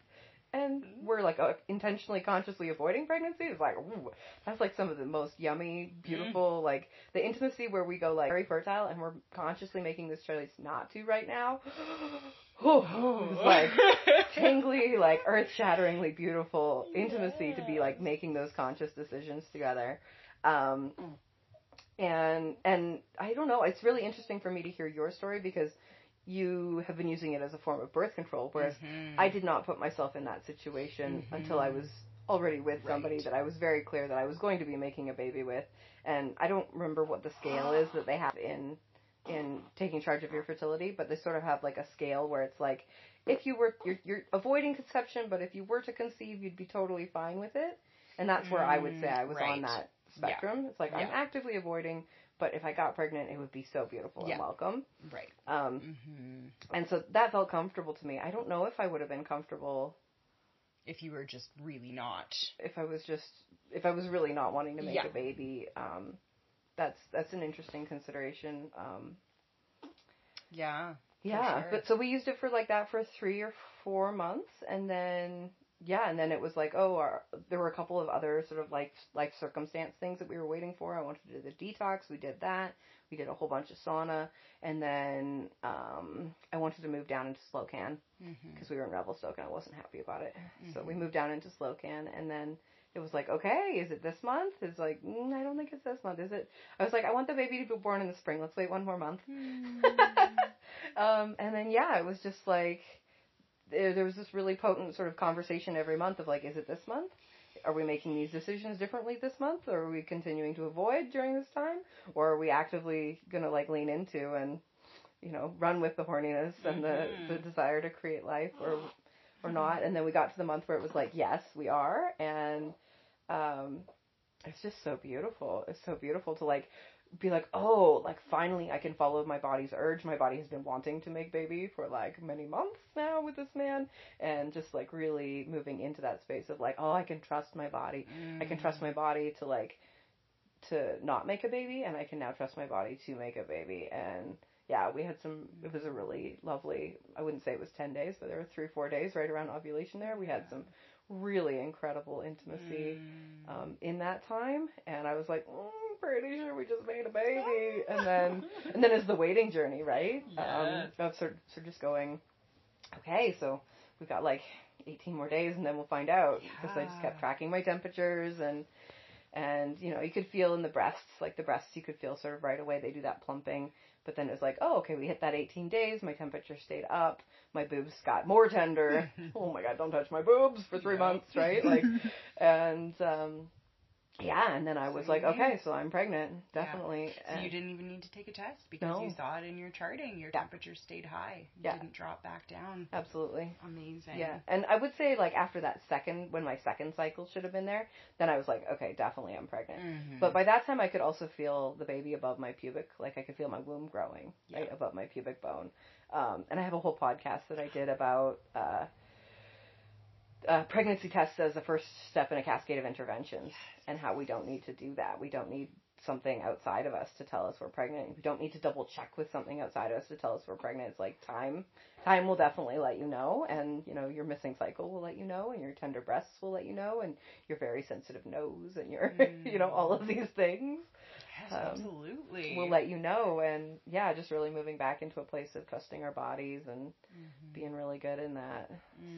and were like uh, intentionally consciously avoiding pregnancy it's like ooh, that's like some of the most yummy beautiful like the intimacy where we go like very fertile and we're consciously making this choice not to right now. Whew, it like tingly, like earth shatteringly beautiful intimacy to be like making those conscious decisions together. Um, and and I don't know, it's really interesting for me to hear your story because you have been using it as a form of birth control, whereas Mhm. I did not put myself in that situation Mhm. until I was already with somebody that I was very clear that I was going to be making a baby with. And I don't remember what the scale is that they have in in taking charge of your fertility, but they sort of have like a scale where it's like if you were you're, you're avoiding conception, but if you were to conceive, you'd be totally fine with it. And that's where I would say I was Mm, right. on that spectrum. It's like I'm actively avoiding, but if I got pregnant, it would be so beautiful Yeah. and welcome. Right. Um, hmm and so that felt comfortable to me. I don't know if I would have been comfortable If you were just really not. if I was just if I was really not wanting to make Yeah. a baby. Um, that's that's an interesting consideration. Um, Yeah. yeah, sure. but so we used it for like that for three or four months, and then yeah, and then it was like oh, our, there were a couple of other sort of like life circumstance things that we were waiting for. I wanted to do the detox. We did that. We did a whole bunch of sauna, and then um, I wanted to move down into Slocan Mm-hmm. because we were in Revelstoke and I wasn't happy about it. So we moved down into Slocan and then it was like, okay, is it this month? It's like, mm, I don't think it's this month. Is it? I was like, I want the baby to be born in the spring. Let's wait one more month. um, and then yeah, it was just like there, was this really potent sort of conversation every month of like, is it this month? Are we making these decisions differently this month, or are we continuing to avoid during this time, or are we actively gonna like lean into and you know run with the horniness and the the desire to create life, or or not? And then we got to the month where it was like, yes, we are, and um, it's just so beautiful. It's so beautiful to like be like, oh, like finally I can follow my body's urge. My body has been wanting to make baby for like many months now with this man, and just like really moving into that space of like, oh, I can trust my body. I can trust my body to like to not make a baby, and I can now trust my body to make a baby. And yeah, we had some. It was a really lovely. I wouldn't say it was ten days, but there were three, four days right around ovulation. There, we had some really incredible intimacy um, in that time, and I was like, mm, pretty sure we just made a baby, and then and then is the waiting journey, right? Um, of sort sort of just going, okay, so we've got like 18 more days, and then we'll find out because I just kept tracking my temperatures and. And you know, you could feel in the breasts, like the breasts, you could feel sort of right away. They do that plumping, but then it was like, oh, okay, we hit that 18 days. My temperature stayed up. My boobs got more tender. oh my god, don't touch my boobs for three Yeah. months, right? Like, and um, yeah, and then I was So like, you okay, so I'm pregnant, Yeah. definitely. So you didn't even need to take a test because No. you saw it in your charting. Your Yeah. temperature stayed high. It Yeah. Didn't drop back down. Absolutely. Amazing. Yeah, and I would say like after that second, when my second cycle should have been there, then I was like, okay, definitely I'm pregnant. Mhm. But by that time, I could also feel the baby above my pubic, like I could feel my womb growing right above my pubic bone. Um, and I have a whole podcast that I did about uh, uh, pregnancy tests as the first step in a cascade of interventions, and how we don't need to do that. We don't need something outside of us to tell us we're pregnant. We don't need to double check with something outside of us to tell us we're pregnant. It's like time. Time will definitely let you know, and you know your missing cycle will let you know, and your tender breasts will let you know, and your very sensitive nose, and your you know all of these things Yes, um, absolutely. will let you know. And yeah, just really moving back into a place of trusting our bodies and being really good in that.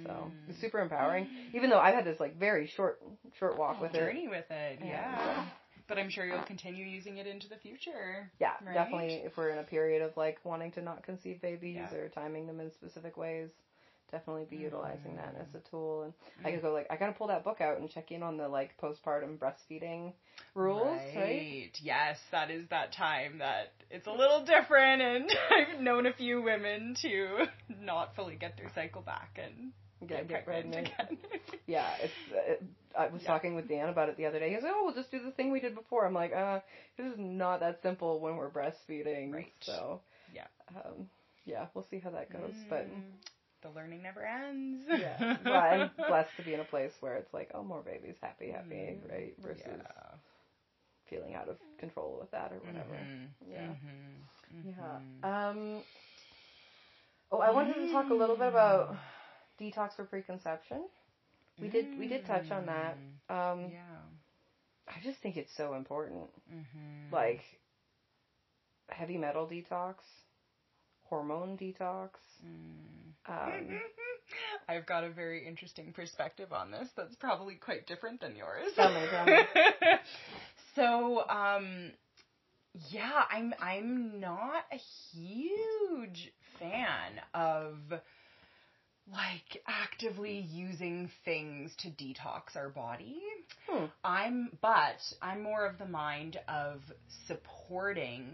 So it's super empowering. Even though I've had this like very short short walk with it. journey with it. Yeah. Yeah. But I'm sure you'll continue using it into the future. Yeah, Right? definitely. If we're in a period of like wanting to not conceive babies Yeah. or timing them in specific ways, definitely be utilizing that as a Mm. tool. And I could go like I gotta pull that book out and check in on the like postpartum breastfeeding rules, right? Yes, that is that time that it's a little different, and I've known a few women to not fully get their cycle back and Get, get pregnant. again. Yeah, it's. It, I was Yeah. talking with Dan about it the other day. He was like, "Oh, we'll just do the thing we did before." I'm like, "Uh, this is not that simple when we're breastfeeding." Right. So. Yeah. Um, yeah, we'll see how that goes, but Mm, the learning never ends. yeah, well, I'm blessed to be in a place where it's like, oh, more babies, happy, happy, right? Versus Yeah. Feeling out of control with that or whatever. Mhm. Yeah. Mhm. Yeah. Um. Oh, I wanted to talk a little bit about detox for preconception. We did we did touch on that. Um, Yeah. I just think it's so important. Mhm. Like heavy metal detox, hormone detox. Um, I've got a very interesting perspective on this that's probably quite different than yours. Tell me, tell me. so, um, yeah, I'm I'm not a huge fan of like actively using things to detox our body. Hmm. I'm but I'm more of the mind of supporting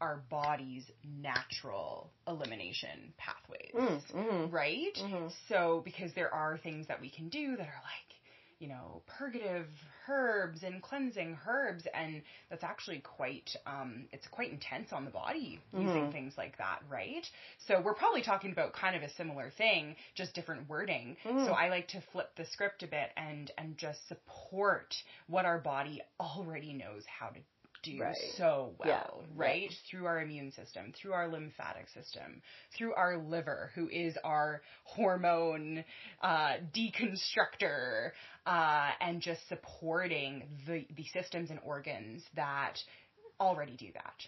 our body's natural elimination pathways. Mm, mhm. Right? Mhm. So, because there are things that we can do that are like, you know, purgative herbs and cleansing herbs, and that's actually quite, um, it's quite intense on the body using Mhm. things like that, right? So, we're probably talking about kind of a similar thing, just different wording. Mhm. So, I like to flip the script a bit and and just support what our body already knows how to do Right. so well, Yeah. right? Through our immune system, through our lymphatic system, through our liver, who is our hormone uh, deconstructor, uh, and just supporting the, the systems and organs that already do that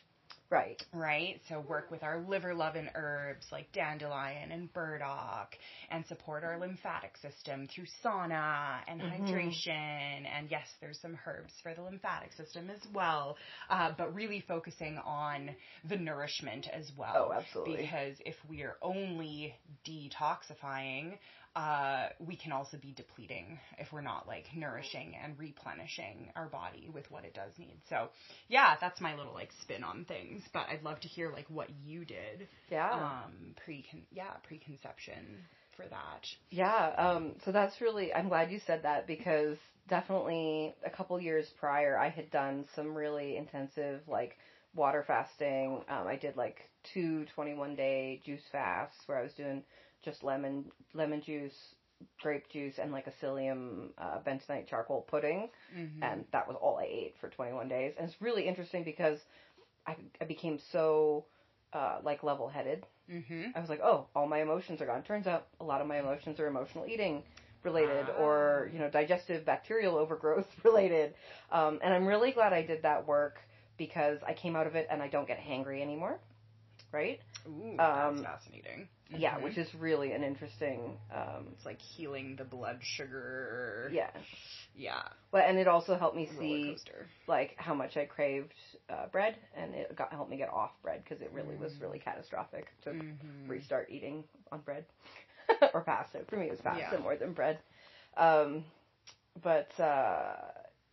Right. right? So work with our liver loving herbs like dandelion and burdock and support our lymphatic system through sauna and Mhm. hydration. And yes, there's some herbs for the lymphatic system as well, uh, but really focusing on the nourishment as well. Oh, absolutely. Because if we are only detoxifying, uh, we can also be depleting if we're not like nourishing and replenishing our body with what it does need. So, yeah, that's my little like spin on things. But I'd love to hear like what you did, Yeah. um, pre yeah preconception for that. Yeah, um, so that's really, I'm glad you said that because definitely a couple years prior, I had done some really intensive, like, water fasting. Um, I did like two 21 day juice fasts where I was doing just lemon, lemon juice, grape juice, and like a psyllium, uh, bentonite charcoal pudding. Mm-hmm. And that was all I ate for 21 days. And it's really interesting because I, I became so, uh, like level headed mm-hmm. I was like, oh, all my emotions are gone. Turns out a lot of my emotions are emotional eating related or, Ah. you know, digestive bacterial overgrowth related. Um, and I'm really glad I did that work because I came out of it and I don't get hangry anymore. Right? Ooh, Um, that's fascinating. Yeah, Mhm. which is really an interesting, um, it's like healing the blood sugar. yeah. yeah. But, and it also helped me see, like, how much I craved uh, bread and it got, helped me get off bread because it really was really catastrophic to Mhm. restart eating on bread or pasta. For me, it was pasta Yeah. more than bread. Um, but uh,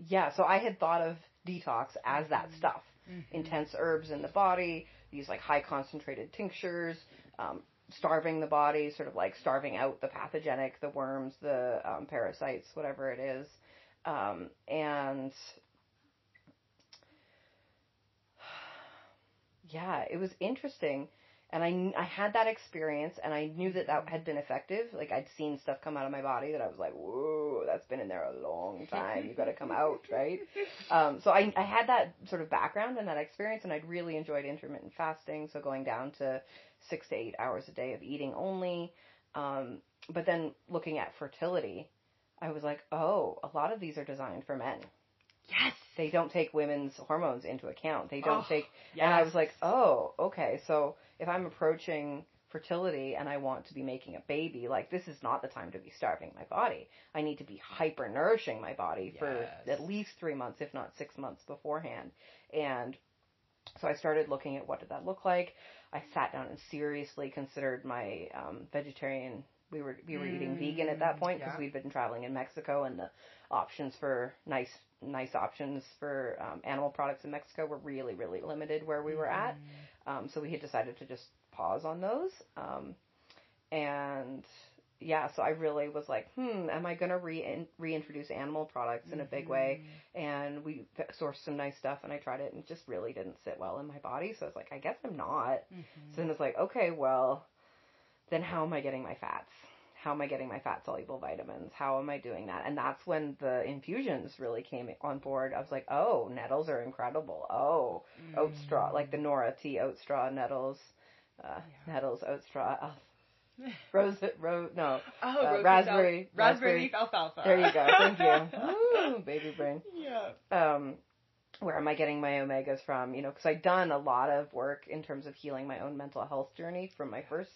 yeah, so I had thought of detox as that stuff: Mhm. intense herbs in the body, these like high concentrated tinctures, um, starving the body, sort of like starving out the pathogenic, the worms, the um, parasites, whatever it is, um, and yeah, it was interesting. And I, I had that experience and I knew that that had been effective. Like I'd seen stuff come out of my body that I was like, whoa, that's been in there a long time. You've gotta come out, right? Um, so I, I had that sort of background and that experience and I'd really enjoyed intermittent fasting. So going down to six to eight hours a day of eating only. Um, but then looking at fertility, I was like, oh, a lot of these are designed for men. Yes. They don't take women's hormones into account. They don't Oh, take Yes. and I was like, oh, okay. So if I'm approaching fertility and I want to be making a baby, like this is not the time to be starving my body. I need to be hyper nourishing my body for at least three months, if not six months beforehand. And so I started looking at what did that look like. I sat down and seriously considered my um, vegetarian. We were we were eating vegan at that point because yeah. we'd been traveling in Mexico, and the options for nice nice options for um, animal products in Mexico were really really limited where we were at. Um, so we had decided to just pause on those. Um, and yeah, so I really was like, hmm, am I going to re- reintroduce animal products in a big way? And we sourced some nice stuff and I tried it and it just really didn't sit well in my body. So I was like, I guess I'm not. So then it's like, okay, well, then how am I getting my fats? How am I getting my fat soluble vitamins? How am I doing that? And that's when the infusions really came on board. I was like, oh, nettles are incredible. Oh, oat straw, like the Nora tea oat straw nettles, uh, nettles, oat straw, oh, rose, rose, no, Oh, uh, raspberry, al- raspberry leaf alfalfa. There you go. Thank you. Woo, baby brain. Yeah. Um, where am I getting my omegas from? You know, because I'd done a lot of work in terms of healing my own mental health journey from my first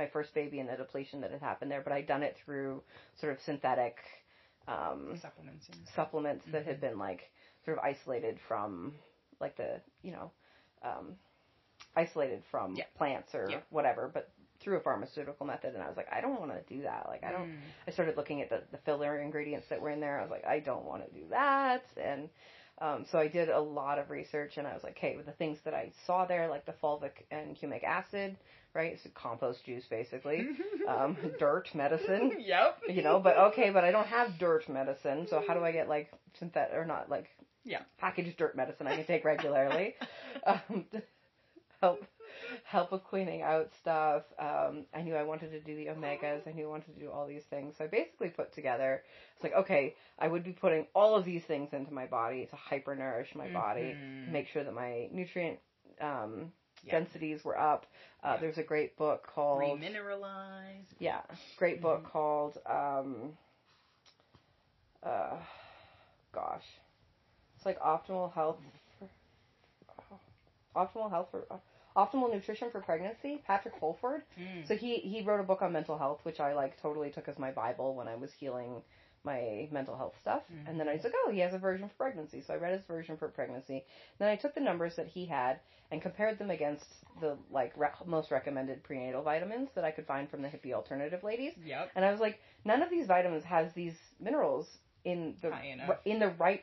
my first baby and the depletion that had happened there, but I'd done it through sort of synthetic um, Supplements. Supplements that had been like sort of isolated from like the you know um, isolated from Yeah. plants or Yeah. whatever, but through a pharmaceutical method. And I was like, I don't want to do that. Like I don't. Mm. I started looking at the, the filler ingredients that were in there. I was like, I don't want to do that. And Um, so I did a lot of research, and I was like, okay, with the things that I saw there, like the fulvic and humic acid, right? So compost juice, basically, um, dirt medicine. Yep. You know, but okay, but I don't have dirt medicine, so how do I get like synthetic or not like Yeah. packaged dirt medicine I can take regularly? um, help help with cleaning out stuff. Um, I knew I wanted to do the omegas. I knew I wanted to do all these things. So I basically put together. It's like okay, I would be putting all of these things into my body to hyper nourish my body, Mhm. make sure that my nutrient um, Yeah. densities were up. Uh, Yeah. There's a great book called Remineralize. yeah, great book Mm-hmm. called um uh gosh. It's like optimal health for, optimal health for optimal nutrition for pregnancy, Patrick Holford. Mm. So he he wrote a book on mental health which I like totally took as my bible when I was healing my mental health stuff. And then I was like, "Oh, he has a version for pregnancy." So I read his version for pregnancy. Then I took the numbers that he had and compared them against the like re- most recommended prenatal vitamins that I could find from the hippie alternative ladies. Yep. And I was like, none of these vitamins has these minerals in the in the right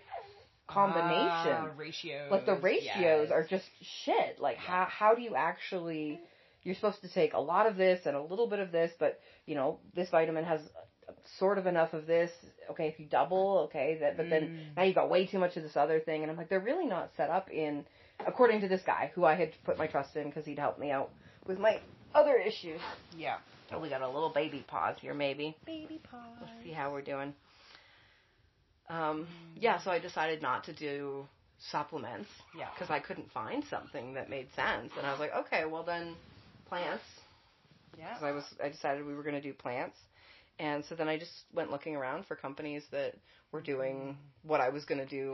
combination. Ah, ratios. like the ratios yes. are just shit. Like how how do you actually you're supposed to take a lot of this and a little bit of this, but you know, this vitamin has sort of enough of this. Okay, if you double, okay, that but then Mm. now you've got way too much of this other thing and I'm like they're really not set up in according to this guy who I had put my trust in because he'd helped me out with my other issues. Yeah. Oh, we got a little baby pause here, maybe. Baby paws. Let's see how we're doing. Um, yeah, so I decided not to do supplements Yeah. because I couldn't find something that made sense, and I was like, okay, well then, plants. Yeah. 'Cause I was, I decided we were going to do plants, and so then I just went looking around for companies that were doing what I was going to do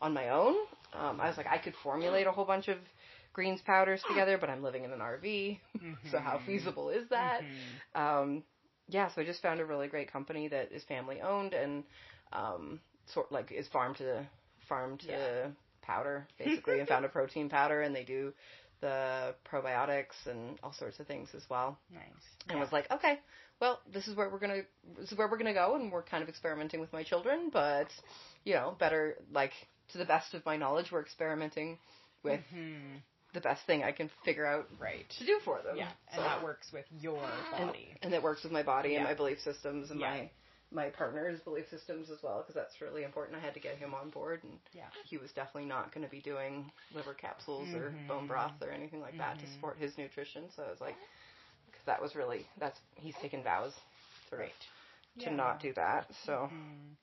on my own. Um, I was like, I could formulate a whole bunch of greens powders together, but I'm living in an RV, so how feasible is that? Mhm. um, yeah, so I just found a really great company that is family owned and um, sort like is farm to farm to Yeah. powder basically, and found a protein powder, and they do the probiotics and all sorts of things as well. Nice. And was like, okay, well, this is where we're gonna this is where we're gonna go, and we're kind of experimenting with my children, but you know, better like to the best of my knowledge, we're experimenting with hmm the best thing I can figure out Right. to do for them. Yeah, and So- that works with your and, body. and that works with my body and my belief systems and Yeah. my my partner's belief systems as well because that's really important. I had to get him on board, and Yeah. he was definitely not going to be doing liver capsules or Mhm. bone broth or anything like that to Mhm. support his nutrition. So I was like, because that was really that's he's taken vows sort Right. of to not do that. So Mhm.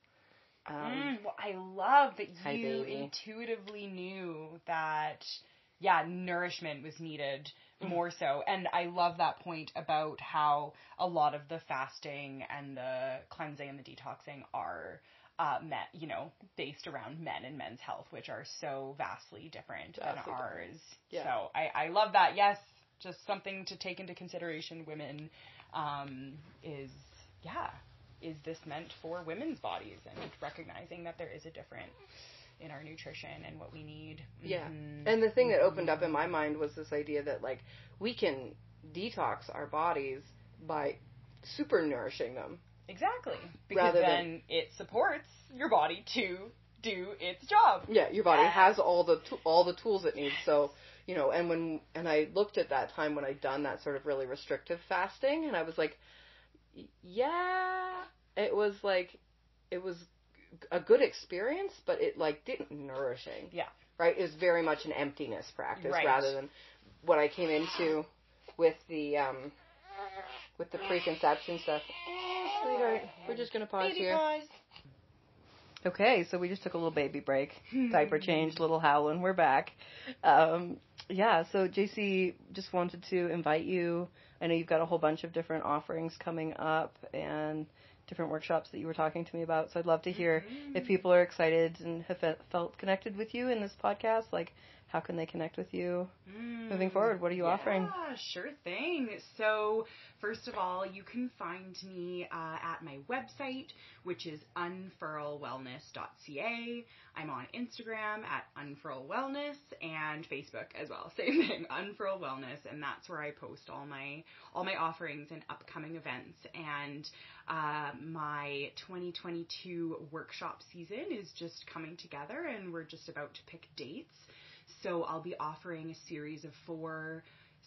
um, Mm, well, I love that you intuitively knew that, yeah, nourishment was needed. More so. And I love that point about how a lot of the fasting and the cleansing and the detoxing are. Uh, met, you know, based around men and men's health, which are so vastly different Vastly than different. ours. Yeah. So I, I love that. Yes, just something to take into consideration. Women um, is yeah, is this meant for women's bodies and recognizing that there is a difference in our nutrition and what we need. Yeah. Mhm. And the thing that opened up in my mind was this idea that like we can detox our bodies by super nourishing them. exactly because Rather than- then it supports your body to do its job. Yeah, your body Yeah. has all the to- all the tools it needs. So you know, and when and I looked at that time when I'd done that sort of really restrictive fasting, and I was like, yeah, it was like it was a good experience, but it like didn't nourishing. Yeah. Right. It was very much an emptiness practice Right. rather than what I came into with the um with the preconception stuff. Oh, sweetheart, we're just gonna pause here. Okay, so we just took a little baby break, diaper change, little howling. We're back. Um, yeah, so Jaycee just wanted to invite you. I know you've got a whole bunch of different offerings coming up and different workshops that you were talking to me about. So I'd love to hear if mm-hmm. people are excited and have felt connected with you in this podcast, like how can they connect with you moving forward? What are you yeah, offering? Sure thing. So, first of all, you can find me uh, at my website, which is unfurlwellness.ca. I'm on Instagram at unfurlwellness and Facebook as well. Same thing, unfurl wellness, and that's where I post all my all my offerings and upcoming events. And uh, my 2022 workshop season is just coming together, and we're just about to pick dates. So I'll be offering a series of four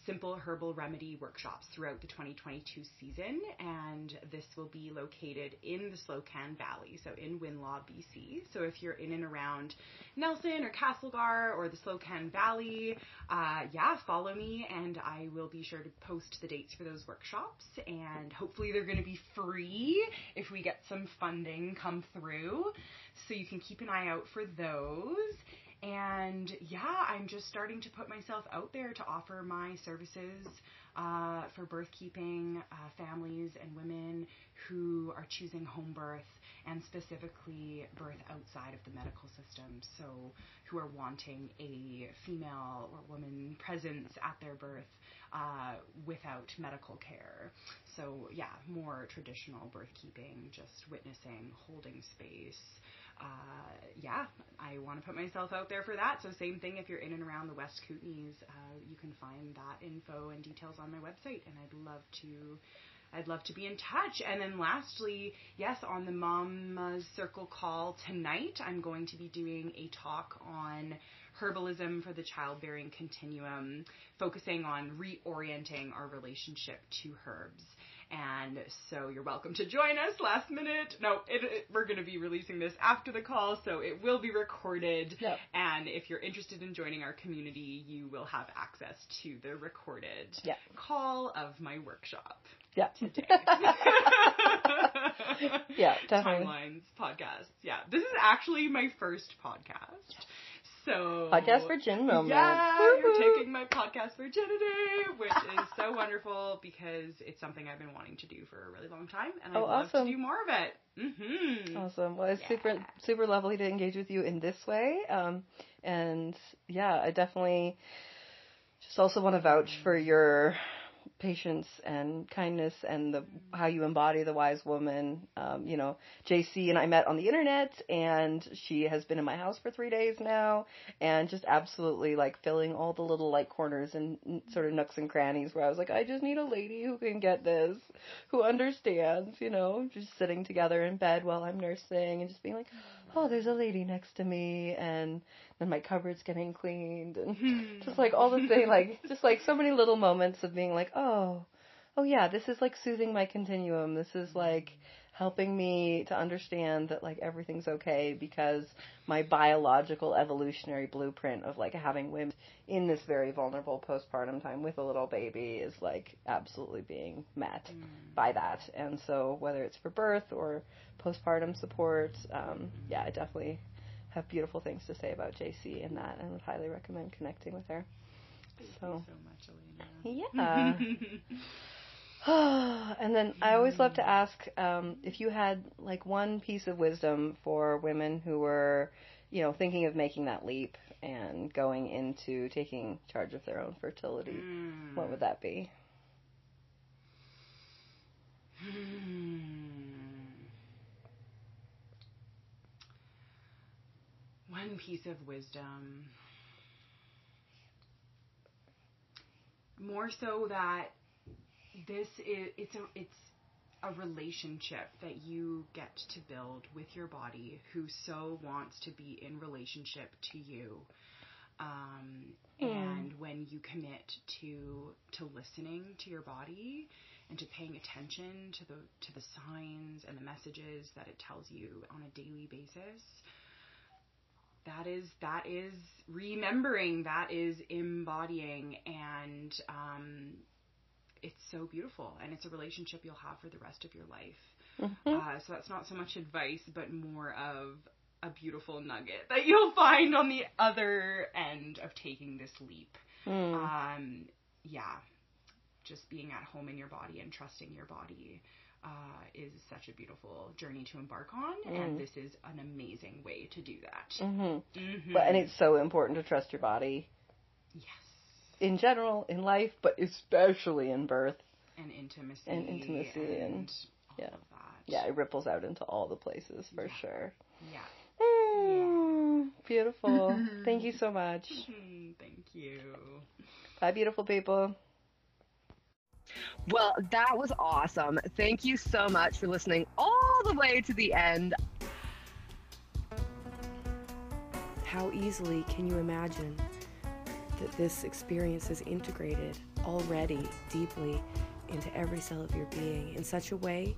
simple herbal remedy workshops throughout the 2022 season, and this will be located in the Slocan Valley, so in Winlaw, BC. So if you're in and around Nelson or Castlegar or the Slocan Valley, uh, yeah, follow me, and I will be sure to post the dates for those workshops. And hopefully they're going to be free if we get some funding come through. So you can keep an eye out for those. And yeah, I'm just starting to put myself out there to offer my services uh, for birth keeping uh, families and women who are choosing home birth and specifically birth outside of the medical system. So, who are wanting a female or woman presence at their birth uh, without medical care. So, yeah, more traditional birth keeping, just witnessing, holding space uh, yeah, I want to put myself out there for that. So same thing if you're in and around the West Kootenays, uh, you can find that info and details on my website, and I'd love to. I'd love to be in touch. And then lastly, yes, on the Mama's Circle call tonight, I'm going to be doing a talk on herbalism for the childbearing continuum, focusing on reorienting our relationship to herbs. And so you're welcome to join us last minute. No, it, it, we're going to be releasing this after the call, so it will be recorded. Yep. And if you're interested in joining our community, you will have access to the recorded Yeah. call of my workshop Yeah. today. Yeah, definitely. Timelines podcast. Yeah, this is actually my first podcast. So Podcast for Gin Moment. Yeah, Woo-hoo. you're taking my podcast virginity, which is so wonderful because it's something I've been wanting to do for a really long time, and I'd Oh, love awesome. to do more of it. Mm-hmm. Awesome. Well, it's Yeah. super super lovely to engage with you in this way. Um, and yeah, I definitely just also want to vouch for your patience and kindness and the how you embody the wise woman. Um, you know, Jaycee and I met on the internet, and she has been in my house for three days now, and just absolutely like filling all the little like corners and sort of nooks and crannies where I was like, I just need a lady who can get this, who understands. You know, just sitting together in bed while I'm nursing and just being like, oh, there's a lady next to me, and then my cupboard's getting cleaned, and mm-hmm. just like all the thing, like just like so many little moments of being like, oh, oh yeah, this is like soothing my continuum. This is like helping me to understand that like everything's okay because my biological evolutionary blueprint of like having women in this very vulnerable postpartum time with a little baby is like absolutely being met by that. And so whether it's for birth or postpartum support, um, yeah, I definitely have beautiful things to say about Jaycee in that and would highly recommend connecting with her. Thank So- you so much, Yeah. And then I always love to ask um, if you had like one piece of wisdom for women who were, you know, thinking of making that leap and going into taking charge of their own fertility. Mm. What would that be? Hmm. One piece of wisdom. More so that this is it's a it's a relationship that you get to build with your body who so wants to be in relationship to you. Um, and when you commit to to listening to your body and to paying attention to the to the signs and the messages that it tells you on a daily basis that is that is remembering that is embodying and um, it's so beautiful and it's a relationship you'll have for the rest of your life uh, so that's not so much advice but more of a beautiful nugget that you'll find on the other end of taking this leap Mm. um, yeah, just being at home in your body and trusting your body uh, is such a beautiful journey to embark on, Mm. and this is an amazing way to do that. hmm Mhm. But and it's so important to trust your body yes, in general in life, but especially in birth. and intimacy, And intimacy and- all yeah. of that. Yeah, it ripples out into all the places for Yeah. sure. yeah. Mm, beautiful. Thank you so much. Thank you. Bye, beautiful people. Well, that was awesome. Thank you so much for listening all the way to the end. How easily can you imagine that this experience is integrated already deeply into every cell of your being in such a way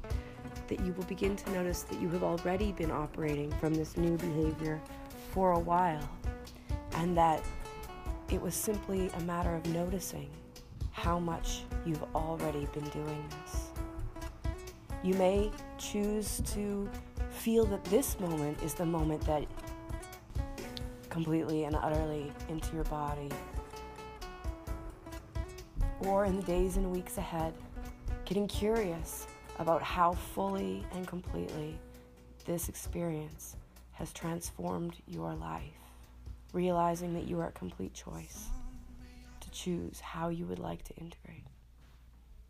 that you will begin to notice that you have already been operating from this new behavior for a while and that it was simply a matter of noticing how much you've already been doing this. You may choose to feel that this moment is the moment that completely and utterly into your body. Or in the days and weeks ahead, getting curious about how fully and completely this experience has transformed your life, realizing that you are a complete choice to choose how you would like to integrate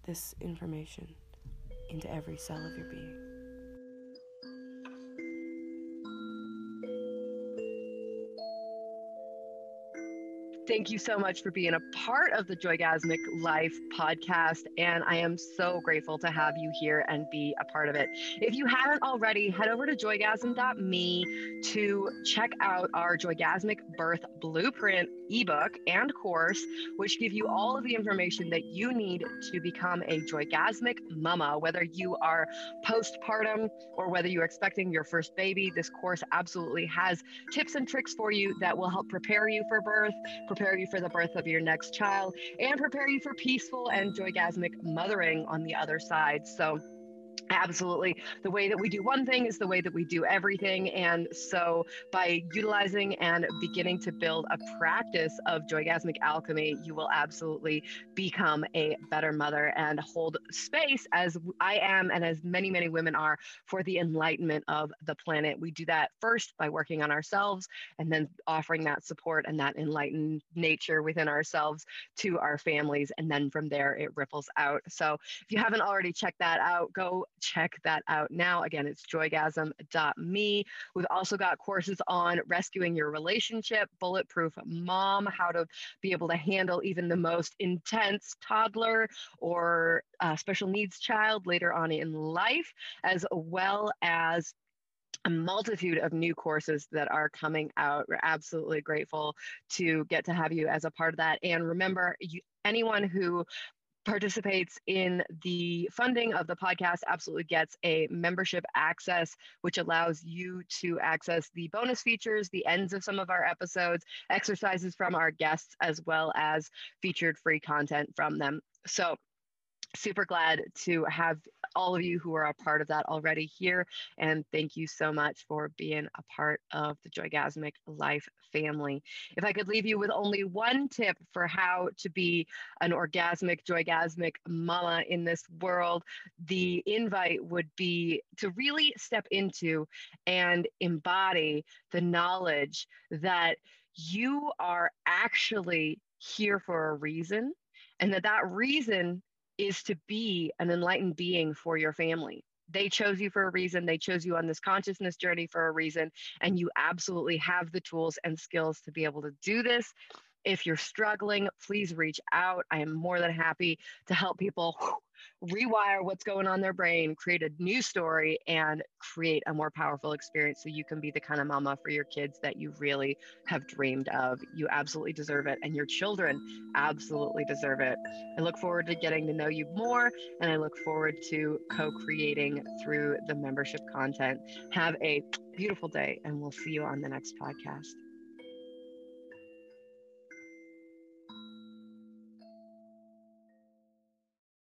this information into every cell of your being. Thank you so much for being a part of the Joygasmic Life podcast. And I am so grateful to have you here and be a part of it. If you haven't already, head over to joygasm.me to check out our Joygasmic Birth Blueprint ebook and course, which give you all of the information that you need to become a Joygasmic mama, whether you are postpartum or whether you're expecting your first baby. This course absolutely has tips and tricks for you that will help prepare you for birth prepare you for the birth of your next child, and prepare you for peaceful and joygasmic mothering on the other side. So, absolutely. The way that we do one thing is the way that we do everything. And so by utilizing and beginning to build a practice of joygasmic alchemy you will absolutely become a better mother and hold space as i am and as many many women are for the enlightenment of the planet. We do that first by working on ourselves and then offering that support and that enlightened nature within ourselves to our families. And then from there it ripples out. So if you haven't already checked that out go check that out now. Again, it's joygasm.me. We've also got courses on rescuing your relationship, bulletproof mom, how to be able to handle even the most intense toddler or uh, special needs child later on in life, as well as a multitude of new courses that are coming out. We're absolutely grateful to get to have you as a part of that. And remember, you, anyone who participates in the funding of the podcast absolutely gets a membership access which allows you to access the bonus features the ends of some of our episodes exercises from our guests as well as featured free content from them. So super glad to have all of you who are a part of that already here. And thank you so much for being a part of the Joygasmic Life family. If I could leave you with only one tip for how to be an orgasmic, joygasmic mama in this world, the invite would be to really step into and embody the knowledge that you are actually here for a reason and that that reason is to be an enlightened being for your family. They chose you for a reason. They chose you on this consciousness journey for a reason. And you absolutely have the tools and skills to be able to do this. If you're struggling, please reach out. I am more than happy to help people rewire what's going on in their brain, create a new story, and create a more powerful experience so you can be the kind of mama for your kids that you really have dreamed of. You absolutely deserve it, and your children absolutely deserve it. I look forward to getting to know you more, and I look forward to co creating through the membership content. Have a beautiful day, and we'll see you on the next podcast.